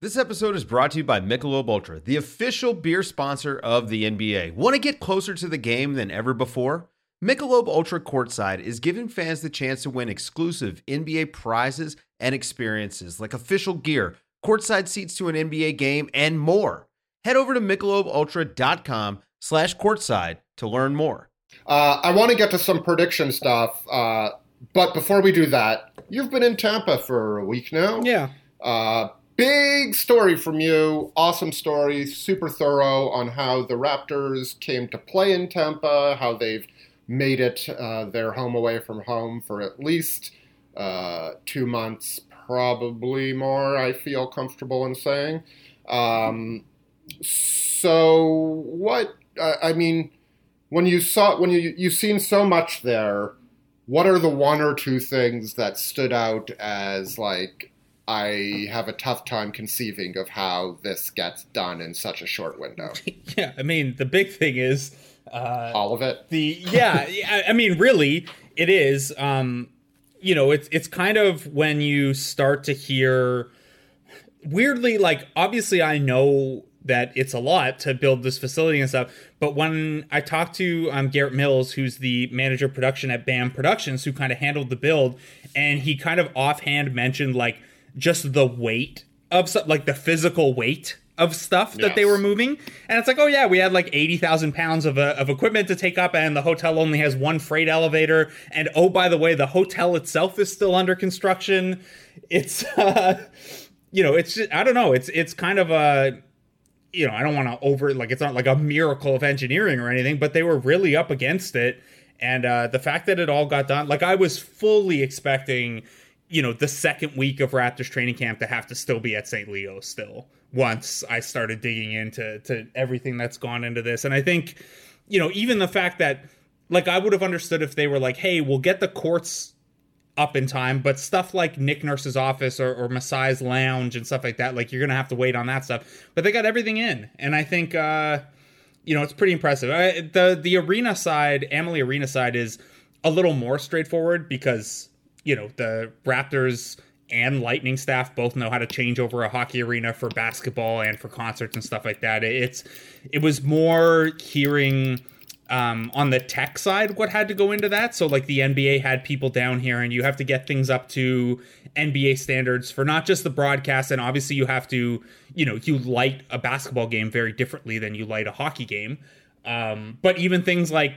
[SPEAKER 4] This episode is brought to you by Michelob Ultra, the official beer sponsor of the NBA. Want to get closer to the game than ever before? Michelob Ultra Courtside is giving fans the chance to win exclusive NBA prizes and experiences like official gear, courtside seats to an NBA game, and more. Head over to michelobultra.com slash courtside to learn more.
[SPEAKER 2] Uh, I want to get to some prediction stuff, uh, but before we do that, you've been in Tampa for a week now.
[SPEAKER 1] Yeah.
[SPEAKER 2] Uh, big story from you. Awesome story. Super thorough on how the Raptors came to play in Tampa, how they've made it uh, their home away from home for at least uh, two months, probably more, I feel comfortable in saying. Um, so, what, uh, I mean, when you saw, when you, you've seen so much there, what are the one or two things that stood out as like I have a tough time conceiving of how this gets done in such a short window? [LAUGHS]
[SPEAKER 1] Yeah, I mean, the big thing is uh
[SPEAKER 2] All of it.
[SPEAKER 1] the yeah I- i mean really it is um you know it's it's kind of when you start to hear weirdly like obviously i know that it's a lot to build this facility and stuff but when i talked to um, garrett mills who's the manager of production at bam productions who kind of handled the build and he kind of offhand mentioned like just the weight of stuff like the physical weight of stuff that they were moving and it's like oh yeah we had like 80,000 pounds of, uh, of equipment to take up and the hotel only has one freight elevator and oh by the way the hotel itself is still under construction it's [LAUGHS] uh you know, it's just, I don't know. It's it's kind of a you know, I don't want to over like it's not like a miracle of engineering or anything, but they were really up against it. And uh, the fact that it all got done, like I was fully expecting, you know, the second week of Raptors training camp to have to still be at St. Leo still. Once I started digging into to everything that's gone into this, and I think, you know, even the fact that, like, I would have understood if they were like, "Hey, we'll get the courts up in time, but stuff like Nick Nurse's office or, or Masai's lounge and stuff like that, like you're gonna have to wait on that stuff. But they got everything in, and I think uh, you know it's pretty impressive. I, the the arena side, Amalie Arena side, is a little more straightforward because you know the Raptors and Lightning staff both know how to change over a hockey arena for basketball and for concerts and stuff like that. It's it was more hearing um, on the tech side what had to go into that. So like the NBA had people down here, and you have to get things up to NBA standards for not just the broadcast, and obviously you have to you know you light a basketball game very differently than you light a hockey game. Um, but even things like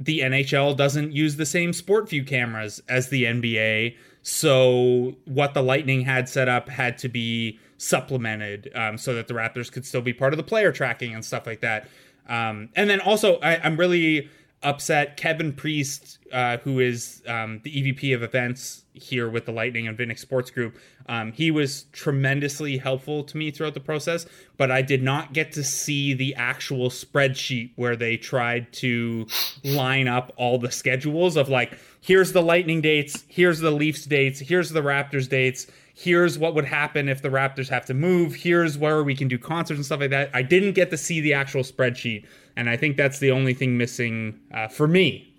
[SPEAKER 1] the NHL doesn't use the same SportVU cameras as the NBA. So what the Lightning had set up had to be supplemented um, so that the Raptors could still be part of the player tracking and stuff like that. Um, and then also, I, am really upset. Kevin Priest, uh, who is um, the EVP of events here with the Lightning and Vinik Sports Group, um, he was tremendously helpful to me throughout the process. But I did not get to see the actual spreadsheet where they tried to line up all the schedules of like, here's the Lightning dates, here's the Leafs dates, here's the Raptors dates here's what would happen if the Raptors have to move. Here's where we can do concerts and stuff like that. I didn't get to see the actual spreadsheet, and I think that's the only thing missing uh, for me.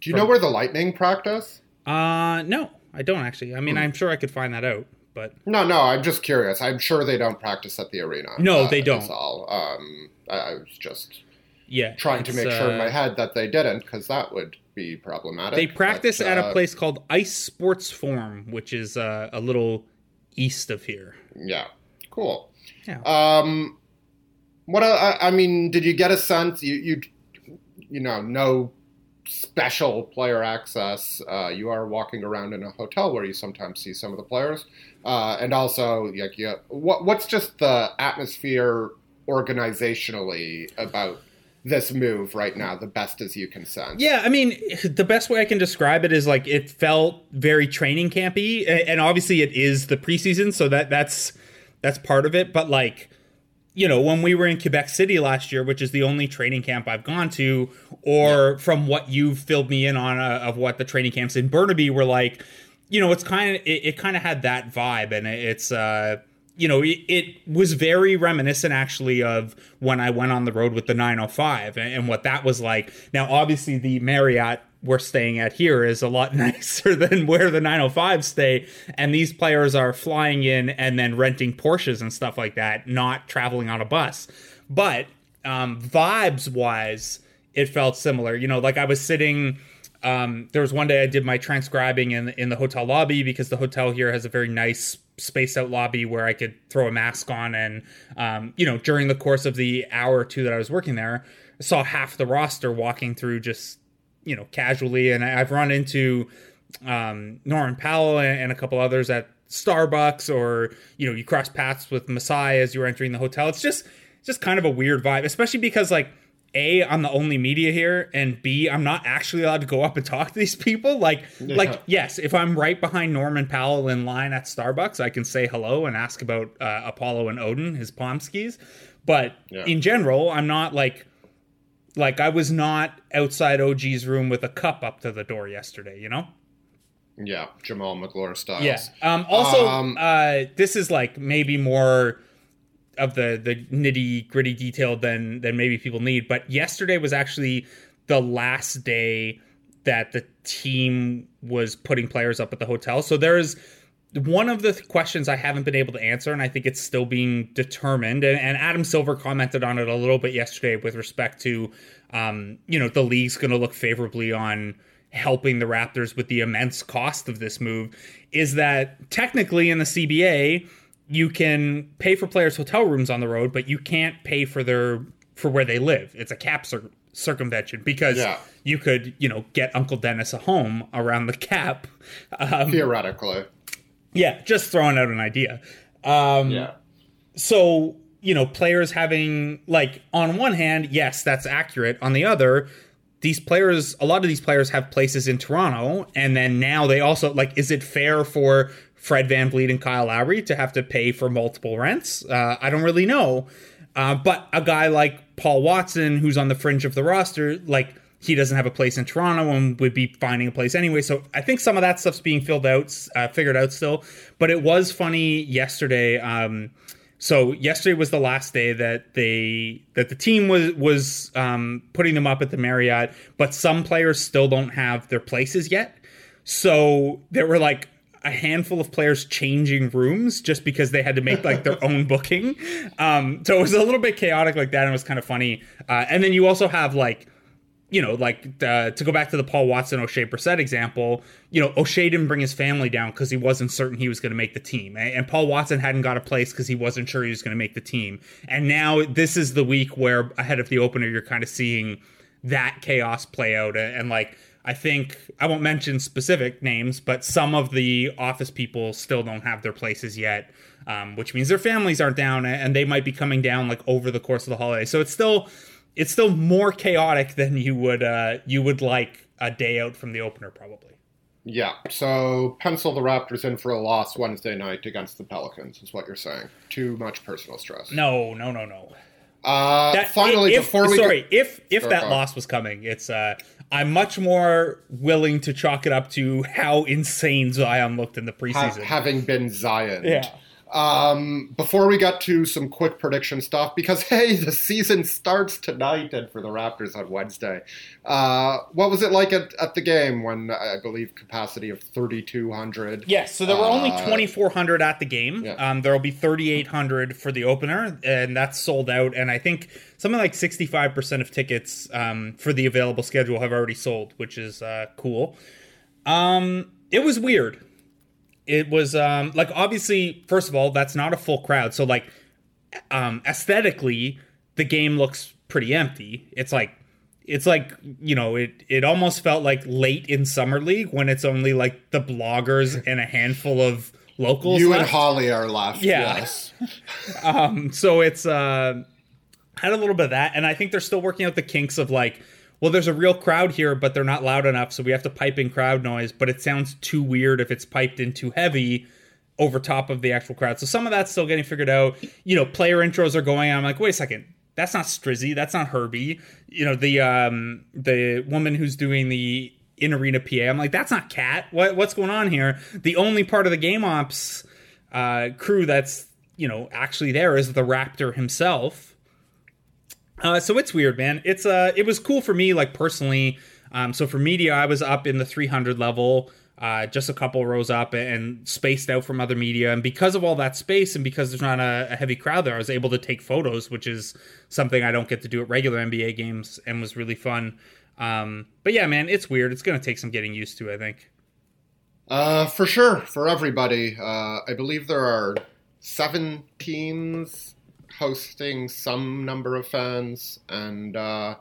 [SPEAKER 2] Do you from, know where the Lightning practice?
[SPEAKER 1] Uh, no, I don't actually. I mean, hmm. I'm sure I could find that out, but
[SPEAKER 2] no, no, I'm just curious. I'm sure they don't practice at the arena.
[SPEAKER 1] No, uh, they don't.
[SPEAKER 2] All. Um, I, I, was just
[SPEAKER 1] yeah
[SPEAKER 2] trying to make sure in my uh, head that they didn't, because that would be problematic.
[SPEAKER 1] They practice but, uh, at a uh, place called Ice Sports Forum, which is uh, a little east of here.
[SPEAKER 2] Yeah, cool. Yeah. Um, what I, I mean, did you get a sense you you you know no special player access? Uh, you are walking around in a hotel where you sometimes see some of the players, uh, and also like yeah, what what's just the atmosphere organizationally about this move right now the best as you can sense.
[SPEAKER 1] Yeah, I mean, the best way I can describe it is like it felt very training campy, and obviously it is the preseason, so that that's that's part of it. But like, you know, when we were in Quebec City last year, which is the only training camp I've gone to, or yeah. from what you've filled me in on uh, of what the training camps in Burnaby were like, you know, it's kind of it, it kind of had that vibe, and it's. uh you know, it, it, was very reminiscent actually of when I went on the road with the 905 and, and, what that was like. Now, obviously, the Marriott we're staying at here is a lot [LAUGHS] nicer than where the 905 stay. And these players are flying in and then renting Porsches and stuff like that, not traveling on a bus. But um, vibes wise, it felt similar. You know, like I was sitting. Um, there was one day I did my transcribing in in the hotel lobby because the hotel here has a very nice spaced out lobby where I could throw a mask on. And, um, you know, during the course of the hour or two that I was working there, I saw half the roster walking through just, you know, casually. And I've run into um, Norman Powell and a couple others at Starbucks or, you know, you cross paths with Masai as you're entering the hotel. It's just, just kind of a weird vibe, especially because, like, a i'm the only media here and b i'm not actually allowed to go up and talk to these people. Like yeah. like yes if i'm right behind norman powell in line at starbucks i can say hello and ask about uh, apollo and odin his pomskies. But yeah. in general i'm not like like i was not outside og's room with a cup up to the door yesterday you know?
[SPEAKER 2] Yeah jamaal magloire style
[SPEAKER 1] yeah. Um also um, uh this is like maybe more of the the nitty gritty detail than than maybe people need. But yesterday was actually the last day that the team was putting players up at the hotel. So there's one of the questions I haven't been able to answer, and I think it's still being determined. And, and Adam Silver commented on it a little bit yesterday with respect to, um, you know, the league's going to look favorably on helping the Raptors with the immense cost of this move. Is that technically in the CBA, you can pay for players' hotel rooms on the road, but you can't pay for their for where they live. It's a cap cir- circumvention because yeah. you could, you know, get Uncle Dennis a home around the cap.
[SPEAKER 2] Um, Theoretically.
[SPEAKER 1] Yeah, just throwing out an idea. Um,
[SPEAKER 2] Yeah.
[SPEAKER 1] so you know players having like on one hand yes that's accurate on the other these players a lot of these players have places in toronto and then now they also like is it fair for fred vanvleet and kyle lowry to have to pay for multiple rents uh, i don't really know uh, but a guy like paul watson who's on the fringe of the roster like he doesn't have a place in Toronto and would be finding a place anyway. So I think some of that stuff's being filled out, uh, figured out still. But it was funny yesterday. Um, so yesterday was the last day that they that the team was was um, putting them up at the Marriott, but some players still don't have their places yet. So there were like a handful of players changing rooms just because they had to make like their own [LAUGHS] booking. Um, so it was a little bit chaotic like that, and it was kind of funny. Uh, and then you also have like you know, like uh, to go back to the Paul Watson Oshae Brissett example, you know, Oshae didn't bring his family down because he wasn't certain he was going to make the team, and Paul Watson hadn't got a place because he wasn't sure he was going to make the team. And now this is the week where ahead of the opener, you're kind of seeing that chaos play out, and like I think I won't mention specific names, but some of the office people still don't have their places yet. Um, which means their families aren't down and they might be coming down like over the course of the holiday. So it's still it's still more chaotic than you would uh, you would like a day out from the opener probably.
[SPEAKER 2] Yeah. So pencil the Raptors in for a loss Wednesday night against the Pelicans is what you're saying. Too much personal stress.
[SPEAKER 1] No, no, no, no.
[SPEAKER 2] Uh,
[SPEAKER 1] That-
[SPEAKER 2] finally,
[SPEAKER 1] if,
[SPEAKER 2] before we
[SPEAKER 1] sorry,
[SPEAKER 2] get-
[SPEAKER 1] if if that loss was coming, it's uh, I'm much more willing to chalk it up to how insane Zion looked in the
[SPEAKER 2] ha-
[SPEAKER 1] preseason.
[SPEAKER 2] having been Zion.
[SPEAKER 1] yeah.
[SPEAKER 2] Um, before we get to some quick prediction stuff, because [LAUGHS] hey, the season starts tonight and for the Raptors on Wednesday. Uh, what was it like at, at the game when I believe capacity of 3,200?
[SPEAKER 1] Yes, so there were only
[SPEAKER 2] Uh,
[SPEAKER 1] 2,400 at the game.
[SPEAKER 2] Yeah.
[SPEAKER 1] Um, there will be 3,800 for the opener, and that's sold out. And I think something like 65% of tickets um, for the available schedule have already sold, which is uh, cool. Um, it was weird. It was um, like obviously, first of all, that's not a full crowd. So like um, aesthetically, the game looks pretty empty. It's like it's like you know it it almost felt like late in summer league when it's only like the bloggers and a handful of locals.
[SPEAKER 2] You and. Holly are left.
[SPEAKER 1] Yeah.
[SPEAKER 2] Yes. [LAUGHS]
[SPEAKER 1] Um, so it's uh, had a little bit of that, and I think they're still working out the kinks of like, well, there's a real crowd here, but they're not loud enough, so we have to pipe in crowd noise. But it sounds too weird if it's piped in too heavy over top of the actual crowd. So some of that's still getting figured out. You know, player intros are going. On. I'm like, wait a second, that's not Strizzy, that's not Herbie. You know, the um the woman who's doing the in arena PA. I'm like, that's not Cat. What what's going on here? The only part of the game ops uh, crew that's you know actually there is the Raptor himself. Uh, so it's weird, man. It's uh, it was cool for me, like personally. Um, so for media, I was up in the 300 level, uh, just a couple rows up, and spaced out from other media. And because of all that space, and because there's not a, a heavy crowd there, I was able to take photos, which is something I don't get to do at regular NBA games, and was really fun. Um, but yeah, man, it's weird. It's gonna take some getting used to, I think.
[SPEAKER 2] Uh, for sure, for everybody. Uh, I believe there are seven teams hosting some number of fans, and uh,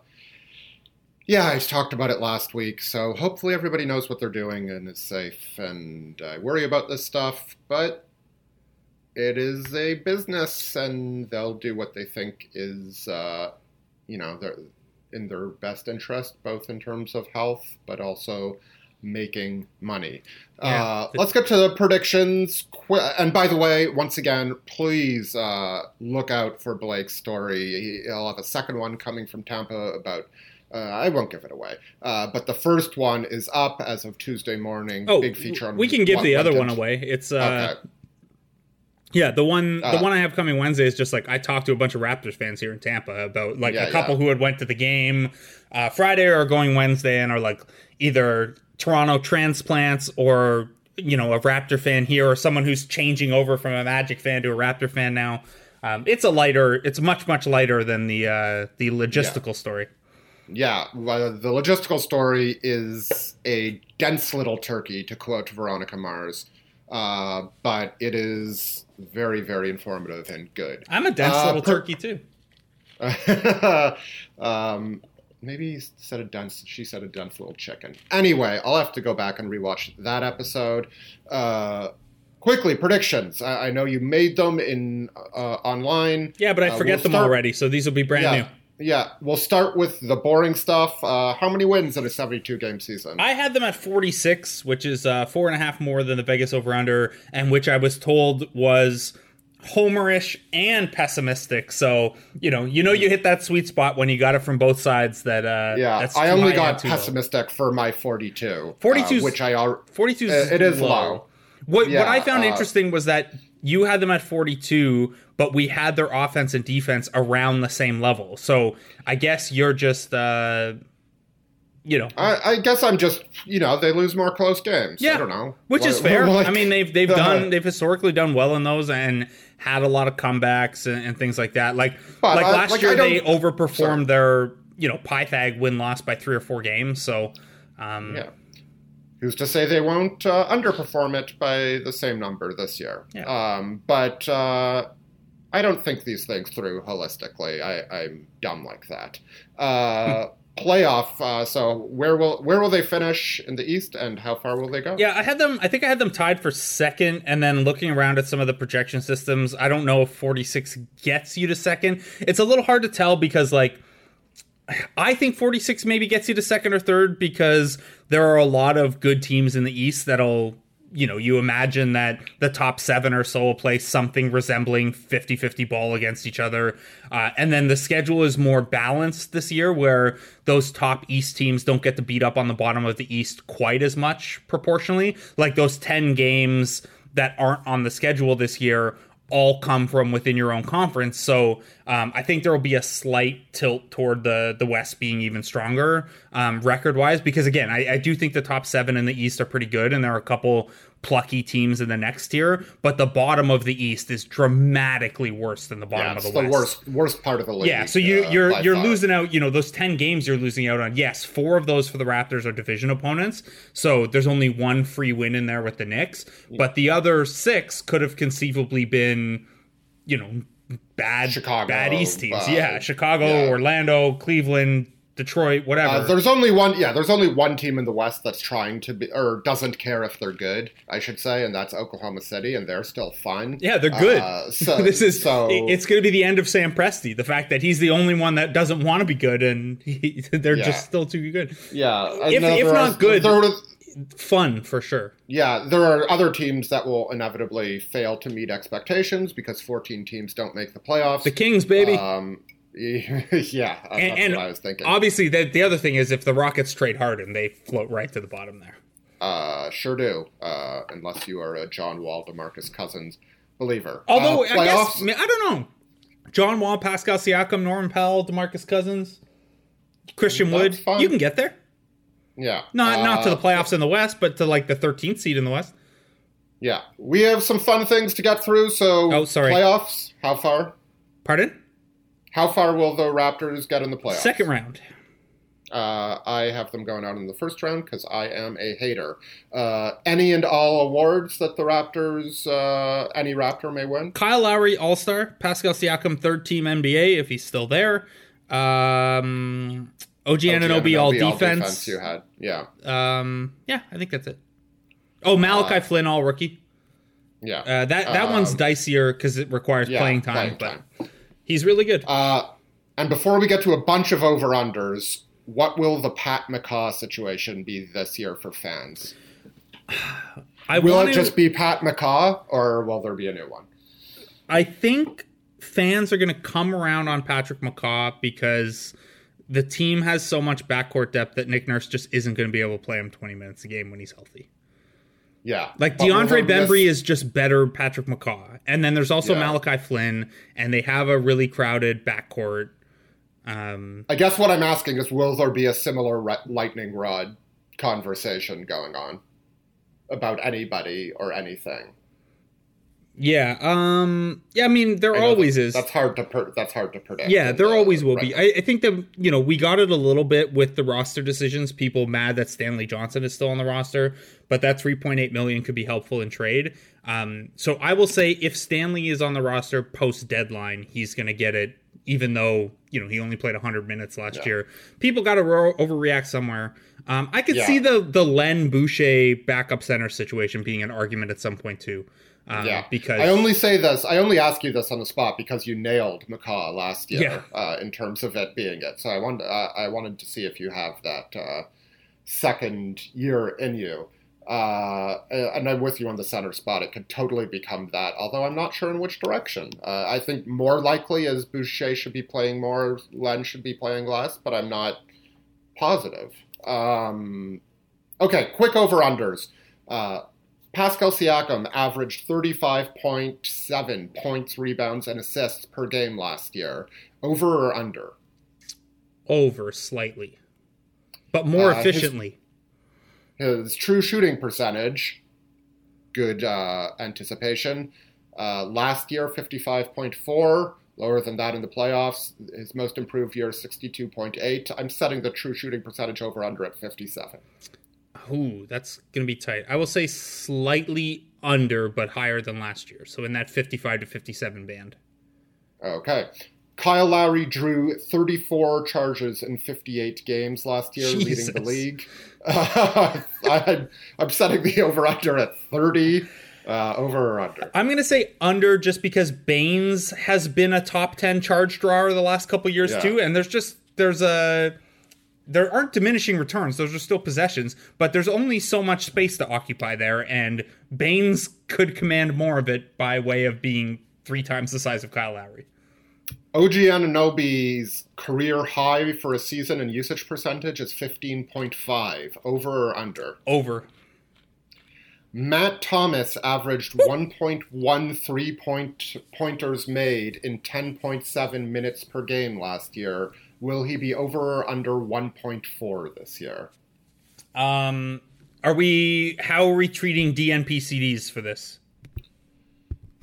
[SPEAKER 2] yeah, I talked about it last week. So hopefully everybody knows what they're doing and is safe. And I worry about this stuff, but it is a business, and they'll do what they think is, uh, you know, in their best interest, both in terms of health, but also making money.
[SPEAKER 1] Yeah.
[SPEAKER 2] Uh, let's get to the predictions. And by the way, once again, please uh, look out for Blake's story. He'll have a second one coming from Tampa about. Uh, I won't give it away, uh, but the first one is up as of Tuesday morning.
[SPEAKER 1] Oh,
[SPEAKER 2] big feature on
[SPEAKER 1] we can give the other one away. It's uh,
[SPEAKER 2] Okay.
[SPEAKER 1] Yeah, the one the
[SPEAKER 2] Uh,
[SPEAKER 1] one I have coming Wednesday is just like I talked to a bunch of Raptors fans here in Tampa about like
[SPEAKER 2] Yeah,
[SPEAKER 1] a couple
[SPEAKER 2] yeah.
[SPEAKER 1] who had went to the game uh, Friday or going Wednesday and are like either Toronto transplants or you know a Raptor fan here or someone who's changing over from a Magic fan to a Raptor fan now. Um, it's a lighter. It's much much lighter than the uh, the logistical story.
[SPEAKER 2] Yeah, well, the logistical story is a dense little turkey, to quote Veronica Mars, uh, but it is very, very informative and good.
[SPEAKER 1] I'm a dense
[SPEAKER 2] Uh,
[SPEAKER 1] little
[SPEAKER 2] per-
[SPEAKER 1] turkey too. [LAUGHS]
[SPEAKER 2] um, maybe he said a dense. She said a dense little chicken. Anyway, I'll have to go back and rewatch that episode. Uh, quickly predictions. I, I know you made them in uh, online.
[SPEAKER 1] Yeah, but I
[SPEAKER 2] Uh,
[SPEAKER 1] forget
[SPEAKER 2] we'll
[SPEAKER 1] them
[SPEAKER 2] start-
[SPEAKER 1] already, so these will be brand
[SPEAKER 2] Yeah,
[SPEAKER 1] new.
[SPEAKER 2] yeah. We'll start with the boring stuff. Uh, how many wins in a seventy-two game season?
[SPEAKER 1] I had them at 46, which is uh, four and a half more than the Vegas over under, and which I was told was homerish and pessimistic. So you know, you know, you hit that sweet spot when you got it from both sides. That uh,
[SPEAKER 2] yeah, I only got
[SPEAKER 1] low.
[SPEAKER 2] pessimistic for my forty-two.
[SPEAKER 1] 42 's-
[SPEAKER 2] uh, which I al-
[SPEAKER 1] 42
[SPEAKER 2] Uh, it is low.
[SPEAKER 1] What
[SPEAKER 2] Yeah,
[SPEAKER 1] what I found
[SPEAKER 2] uh,
[SPEAKER 1] interesting was that you had them at 42, but we had their offense and defense around the same level. So I guess you're just uh you know
[SPEAKER 2] I, I guess I'm just, you know, they lose more close games.
[SPEAKER 1] Yeah,
[SPEAKER 2] I don't know.
[SPEAKER 1] which is fair.
[SPEAKER 2] like-
[SPEAKER 1] I mean, they've they've [LAUGHS] done they've historically done well in those and had a lot of comebacks and, and things like that. Like like
[SPEAKER 2] I-
[SPEAKER 1] last
[SPEAKER 2] like,
[SPEAKER 1] year, they overperformed
[SPEAKER 2] Sorry.
[SPEAKER 1] their you know Pythag win loss by three or four games. So um,
[SPEAKER 2] Yeah. Who's to say they won't uh, underperform it by the same number this year?
[SPEAKER 1] Yeah.
[SPEAKER 2] Um, but uh, I don't think these things through holistically. I, I'm dumb like that. Uh, playoff. Uh, so where will where will they finish in the East, and how far will they go?
[SPEAKER 1] Yeah, I had them. I think I had them tied for second, and then looking around at some of the projection systems, I don't know if 46 gets you to second. It's a little hard to tell because, like, I think 46 maybe gets you to second or third because there are a lot of good teams in the East that'll, you know, you imagine that the top seven or so will play something resembling 50 50 ball against each other. Uh, and then the schedule is more balanced this year where those top East teams don't get to beat up on the bottom of the East quite as much proportionally. Like those 10 games that aren't on the schedule this year all come from within your own conference. So um, I think there will be a slight tilt toward the the West being even stronger um, record wise because again I, I do think the top seven in the East are pretty good and there are a couple plucky teams in the next tier, but the bottom of the East is dramatically worse than the bottom
[SPEAKER 2] Yeah,
[SPEAKER 1] of the,
[SPEAKER 2] the
[SPEAKER 1] West.
[SPEAKER 2] worst worst part of the league.
[SPEAKER 1] Yeah, so you
[SPEAKER 2] uh,
[SPEAKER 1] you're you're losing out. You know those ten games you're losing out on. Yes, four of those for the Raptors are division opponents, so there's only one free win in there with the Knicks. But the other six could have conceivably been, you know, bad
[SPEAKER 2] Chicago,
[SPEAKER 1] bad East teams.
[SPEAKER 2] uh,
[SPEAKER 1] yeah, Chicago,
[SPEAKER 2] yeah.
[SPEAKER 1] Orlando, Cleveland, Detroit, whatever.
[SPEAKER 2] Uh, there's only one. Yeah, there's only one team in the West that's trying to be, or doesn't care if they're good. I should say, and that's Oklahoma City, and they're still fun.
[SPEAKER 1] yeah, they're good.
[SPEAKER 2] Uh, [LAUGHS] so
[SPEAKER 1] this is
[SPEAKER 2] so.
[SPEAKER 1] it's going to be the end of Sam Presti. The fact that he's the only one that doesn't want to be good, and [LAUGHS] he, they're
[SPEAKER 2] Yeah.
[SPEAKER 1] just still too good.
[SPEAKER 2] yeah,
[SPEAKER 1] if- if not
[SPEAKER 2] are-
[SPEAKER 1] good- Fun for sure.
[SPEAKER 2] yeah, there are other teams that will inevitably fail to meet expectations because 14 teams don't make the playoffs.
[SPEAKER 1] The Kings, baby.
[SPEAKER 2] Um, [LAUGHS] yeah,
[SPEAKER 1] and, and
[SPEAKER 2] what I was thinking.
[SPEAKER 1] obviously, the, the other thing is if the Rockets trade Harden, they float right to the bottom there.
[SPEAKER 2] Uh, sure do. Uh, unless you are a John Wall, Demarcus Cousins believer.
[SPEAKER 1] Although
[SPEAKER 2] Uh,
[SPEAKER 1] I guess? I, don't know. John Wall, Pascal Siakam, Norman Powell, Demarcus Cousins, Christian
[SPEAKER 2] That's
[SPEAKER 1] Wood,
[SPEAKER 2] fine.
[SPEAKER 1] you can get there.
[SPEAKER 2] yeah,
[SPEAKER 1] Not not to the
[SPEAKER 2] Uh,
[SPEAKER 1] playoffs in the West, but to like the 13th seed in the West.
[SPEAKER 2] Yeah, we have some fun things to get through. So,
[SPEAKER 1] Oh, sorry.
[SPEAKER 2] playoffs. How far?
[SPEAKER 1] Pardon?
[SPEAKER 2] How far will the Raptors get in the playoffs?
[SPEAKER 1] Second round.
[SPEAKER 2] Uh, I have them going out in the first round because I am a hater. Uh, any and all awards that the Raptors, uh, any Raptor may win.
[SPEAKER 1] Kyle Lowry, All Star. Pascal Siakam, third team NBA if he's still there. Um, OG Anunoby, all
[SPEAKER 2] Anunoby,
[SPEAKER 1] defense.
[SPEAKER 2] You had, yeah,
[SPEAKER 1] Um, yeah, I think that's it. Oh, Malachi
[SPEAKER 2] Uh,
[SPEAKER 1] Flynn, all rookie.
[SPEAKER 2] yeah.
[SPEAKER 1] Uh, that that
[SPEAKER 2] Um,
[SPEAKER 1] one's dicier because it requires
[SPEAKER 2] yeah,
[SPEAKER 1] playing time,
[SPEAKER 2] playing
[SPEAKER 1] but
[SPEAKER 2] time.
[SPEAKER 1] He's really good.
[SPEAKER 2] Uh, and before we get to a bunch of over unders, what will the Pat McCaw situation be this year for fans? [SIGHS]
[SPEAKER 1] I
[SPEAKER 2] Will it just be Pat McCaw, or will there be a new one?
[SPEAKER 1] I think fans are going to come around on Patrick McCaw because the team has so much backcourt depth that Nick Nurse just isn't going to be able to play him 20 minutes a game when he's healthy.
[SPEAKER 2] Yeah,
[SPEAKER 1] Like
[SPEAKER 2] But
[SPEAKER 1] DeAndre Bembry
[SPEAKER 2] be
[SPEAKER 1] is just better Patrick McCaw. And then there's also
[SPEAKER 2] Yeah.
[SPEAKER 1] Malachi Flynn, and they have a really crowded backcourt. Um,
[SPEAKER 2] I guess what I'm asking is, will there be a similar re- lightning rod conversation going on about anybody or anything?
[SPEAKER 1] Yeah, um, yeah. I mean, there
[SPEAKER 2] I
[SPEAKER 1] always
[SPEAKER 2] that-
[SPEAKER 1] is.
[SPEAKER 2] That's hard to per- that's hard to predict.
[SPEAKER 1] Yeah, there
[SPEAKER 2] the
[SPEAKER 1] always will be. I, I think that you know we got it a little bit with the roster decisions. People mad that Stanley Johnson is still on the roster, but that 3.8 million could be helpful in trade. Um, so I will say if Stanley is on the roster post deadline, he's going to get it. Even though you know he only played 100 minutes last
[SPEAKER 2] Yeah.
[SPEAKER 1] year, people got to ro- overreact somewhere. Um, I could
[SPEAKER 2] Yeah.
[SPEAKER 1] see the the Len Boucher backup center situation being an argument at some point too. Um,
[SPEAKER 2] yeah,
[SPEAKER 1] because
[SPEAKER 2] I only say this. I only ask you this on the spot because you nailed McCaw last year
[SPEAKER 1] Yeah.
[SPEAKER 2] uh, in terms of it being it. So I wanted, uh, I wanted to see if you have that uh, second year in you. Uh, and I'm with you on the center spot. It could totally become that, although I'm not sure in which direction. Uh, I think more likely is Boucher should be playing more, Len should be playing less, but I'm not positive. Um, okay, quick over unders. Pascal Siakam averaged 35.7 points, rebounds, and assists per game last year. Over or under?
[SPEAKER 1] over slightly, but more
[SPEAKER 2] Uh, his-
[SPEAKER 1] efficiently.
[SPEAKER 2] His true shooting percentage, good uh, anticipation. Uh, last year, 55.4, lower than that in the playoffs. His most improved year, 62.8. I'm setting the true shooting percentage over under at 57.
[SPEAKER 1] Ooh, that's gonna be tight. I will say slightly under, but higher than last year. So in that 55 to 57 band.
[SPEAKER 2] Okay. Kyle Lowry drew 34 charges in 58 games last year, leading the league. [LAUGHS] I, I'm setting the over under at 30. Uh, over or under?
[SPEAKER 1] I'm gonna say under just because Baynes has been a top 10 charge drawer the last couple years
[SPEAKER 2] Yeah.
[SPEAKER 1] too, and there's just there's a there aren't diminishing returns. Those are still possessions, but there's only so much space to occupy there, and Baynes could command more of it by way of being three times the size of Kyle Lowry.
[SPEAKER 2] OG Anunoby's career high for a season in usage percentage is 15.5. Over or under?
[SPEAKER 1] Over.
[SPEAKER 2] Matt Thomas averaged 1.13 point pointers made in 10.7 minutes per game last year. Will he be over or under 1.4 this year?
[SPEAKER 1] Um, are we? How are we treating DNP CDs for this?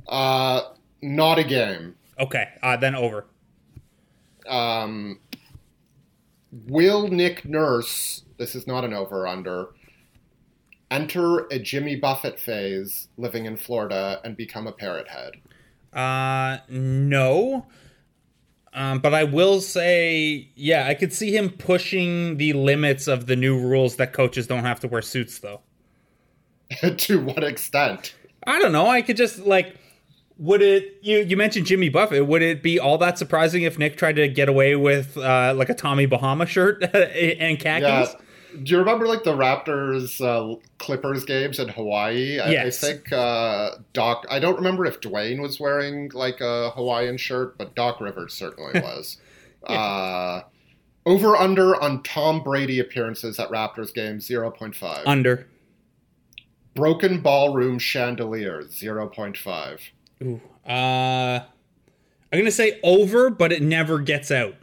[SPEAKER 2] Uh, not a game.
[SPEAKER 1] Okay, uh, then over.
[SPEAKER 2] Um, will Nick Nurse, this is not an over under, enter a Jimmy Buffett phase living in Florida and become a parrot head?
[SPEAKER 1] Uh, no. Um, but I will say, yeah, I could see him pushing the limits of the new rules that coaches don't have to wear suits, though. [LAUGHS]
[SPEAKER 2] to what extent?
[SPEAKER 1] I don't know. I could just like, would it? You you mentioned Jimmy Buffett. Would it be all that surprising if Nick tried to get away with uh, like a Tommy Bahama shirt [LAUGHS] and khakis?
[SPEAKER 2] Yeah. Do you remember like the Raptors uh, Clippers games in Hawaii? I,
[SPEAKER 1] Yes.
[SPEAKER 2] I think uh, Doc. I don't remember if Dwane was wearing like a Hawaiian shirt, but Doc Rivers certainly [LAUGHS] was. uh, over under on Tom Brady appearances at Raptors games zero point five.
[SPEAKER 1] Under.
[SPEAKER 2] Broken ballroom chandelier zero point five.
[SPEAKER 1] Ooh. Uh, I'm gonna say over, but it never gets out.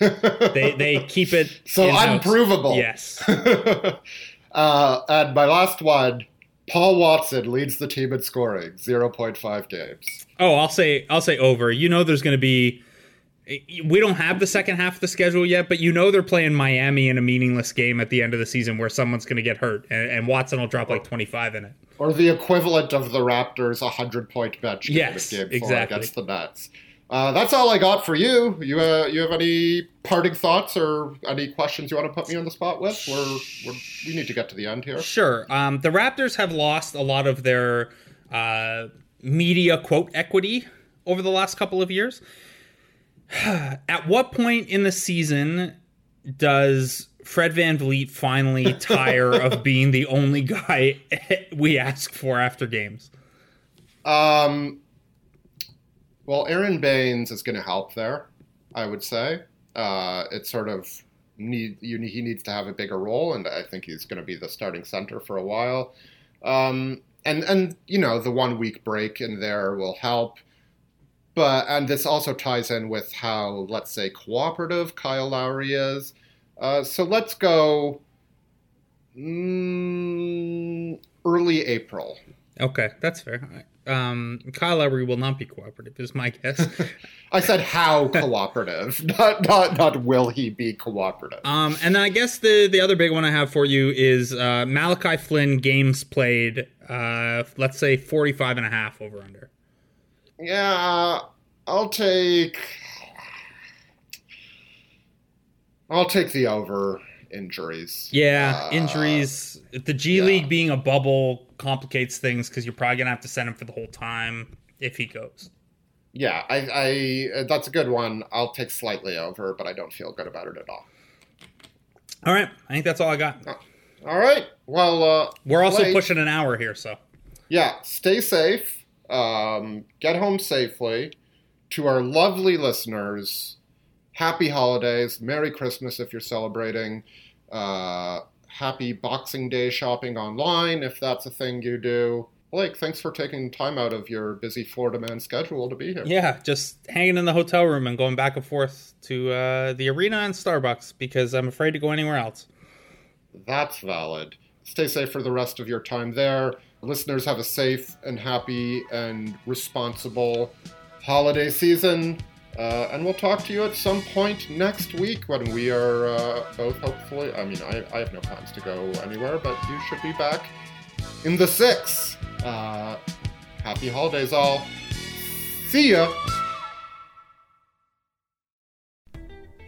[SPEAKER 1] They they [LAUGHS] keep it
[SPEAKER 2] So unprovable.
[SPEAKER 1] Yes. [LAUGHS]
[SPEAKER 2] uh, and my last one, Paul Watson leads the team in scoring, 0.5 games.
[SPEAKER 1] Oh, I'll say I'll say over. You know, there's going to be. We don't have the second half of the schedule yet, but you know they're playing Miami in a meaningless game at the end of the season where someone's going to get hurt, and, and Watson will drop like 25 in it.
[SPEAKER 2] Or the equivalent of the Raptors' 100 point bench game
[SPEAKER 1] Yes,
[SPEAKER 2] game four
[SPEAKER 1] exactly.
[SPEAKER 2] against the Nets. Uh, that's all I got for you. You uh, you have any parting thoughts or any questions you want to put me on the spot with? We're, we're we need to get to the end here.
[SPEAKER 1] Sure. Um, the Raptors have lost a lot of their uh, media quote equity over the last couple of years. [SIGHS] At what point in the season does Fred VanVleet finally [LAUGHS] tire of being the only guy [LAUGHS] we ask for after games?
[SPEAKER 2] Um, well, Aron Baynes is going to help there, I would say. Uh, it's sort of need you, he needs to have a bigger role, and I think he's going to be the starting center for a while. Um, and and you know the one week break in there will help. But and this also ties in with how let's say cooperative Kyle Lowry is. Uh, so let's go mm, early April.
[SPEAKER 1] Okay, that's fair. Um, Kyle Lowry will not be cooperative, is my guess. [LAUGHS]
[SPEAKER 2] I said how cooperative, [LAUGHS] not not not will he be cooperative.
[SPEAKER 1] Um, and then I guess the the other big one I have for you is uh, Malachi Flynn games played. Uh, let's say 45 and a half over under.
[SPEAKER 2] Yeah, I'll take I'll take the over injuries.
[SPEAKER 1] Yeah,
[SPEAKER 2] Uh,
[SPEAKER 1] injuries. The G
[SPEAKER 2] yeah.
[SPEAKER 1] League being a bubble complicates things because you're probably gonna have to send him for the whole time if he goes.
[SPEAKER 2] Yeah, I, I that's a good one. I'll take slightly over, but I don't feel good about it at all.
[SPEAKER 1] All right, I think that's all I got.
[SPEAKER 2] All right. Well, uh,
[SPEAKER 1] We're also pushing an hour here, so
[SPEAKER 2] Yeah, stay safe. Um, get home safely. To our lovely listeners, happy holidays, Merry Christmas if you're celebrating. Uh, happy Boxing Day shopping online if that's a thing you do. Blake, thanks for taking time out of your busy Florida man schedule to be here.
[SPEAKER 1] yeah, just hanging in the hotel room and going back and forth to uh, the arena and Starbucks because I'm afraid to go anywhere else.
[SPEAKER 2] That's valid. Stay safe for the rest of your time there. Listeners, have a safe and happy and responsible holiday season. Uh, and we'll talk to you at some point next week when we are uh, both hopefully. I mean, I, I have no plans to go anywhere, but you should be back in the six. Uh, happy holidays, all. See ya.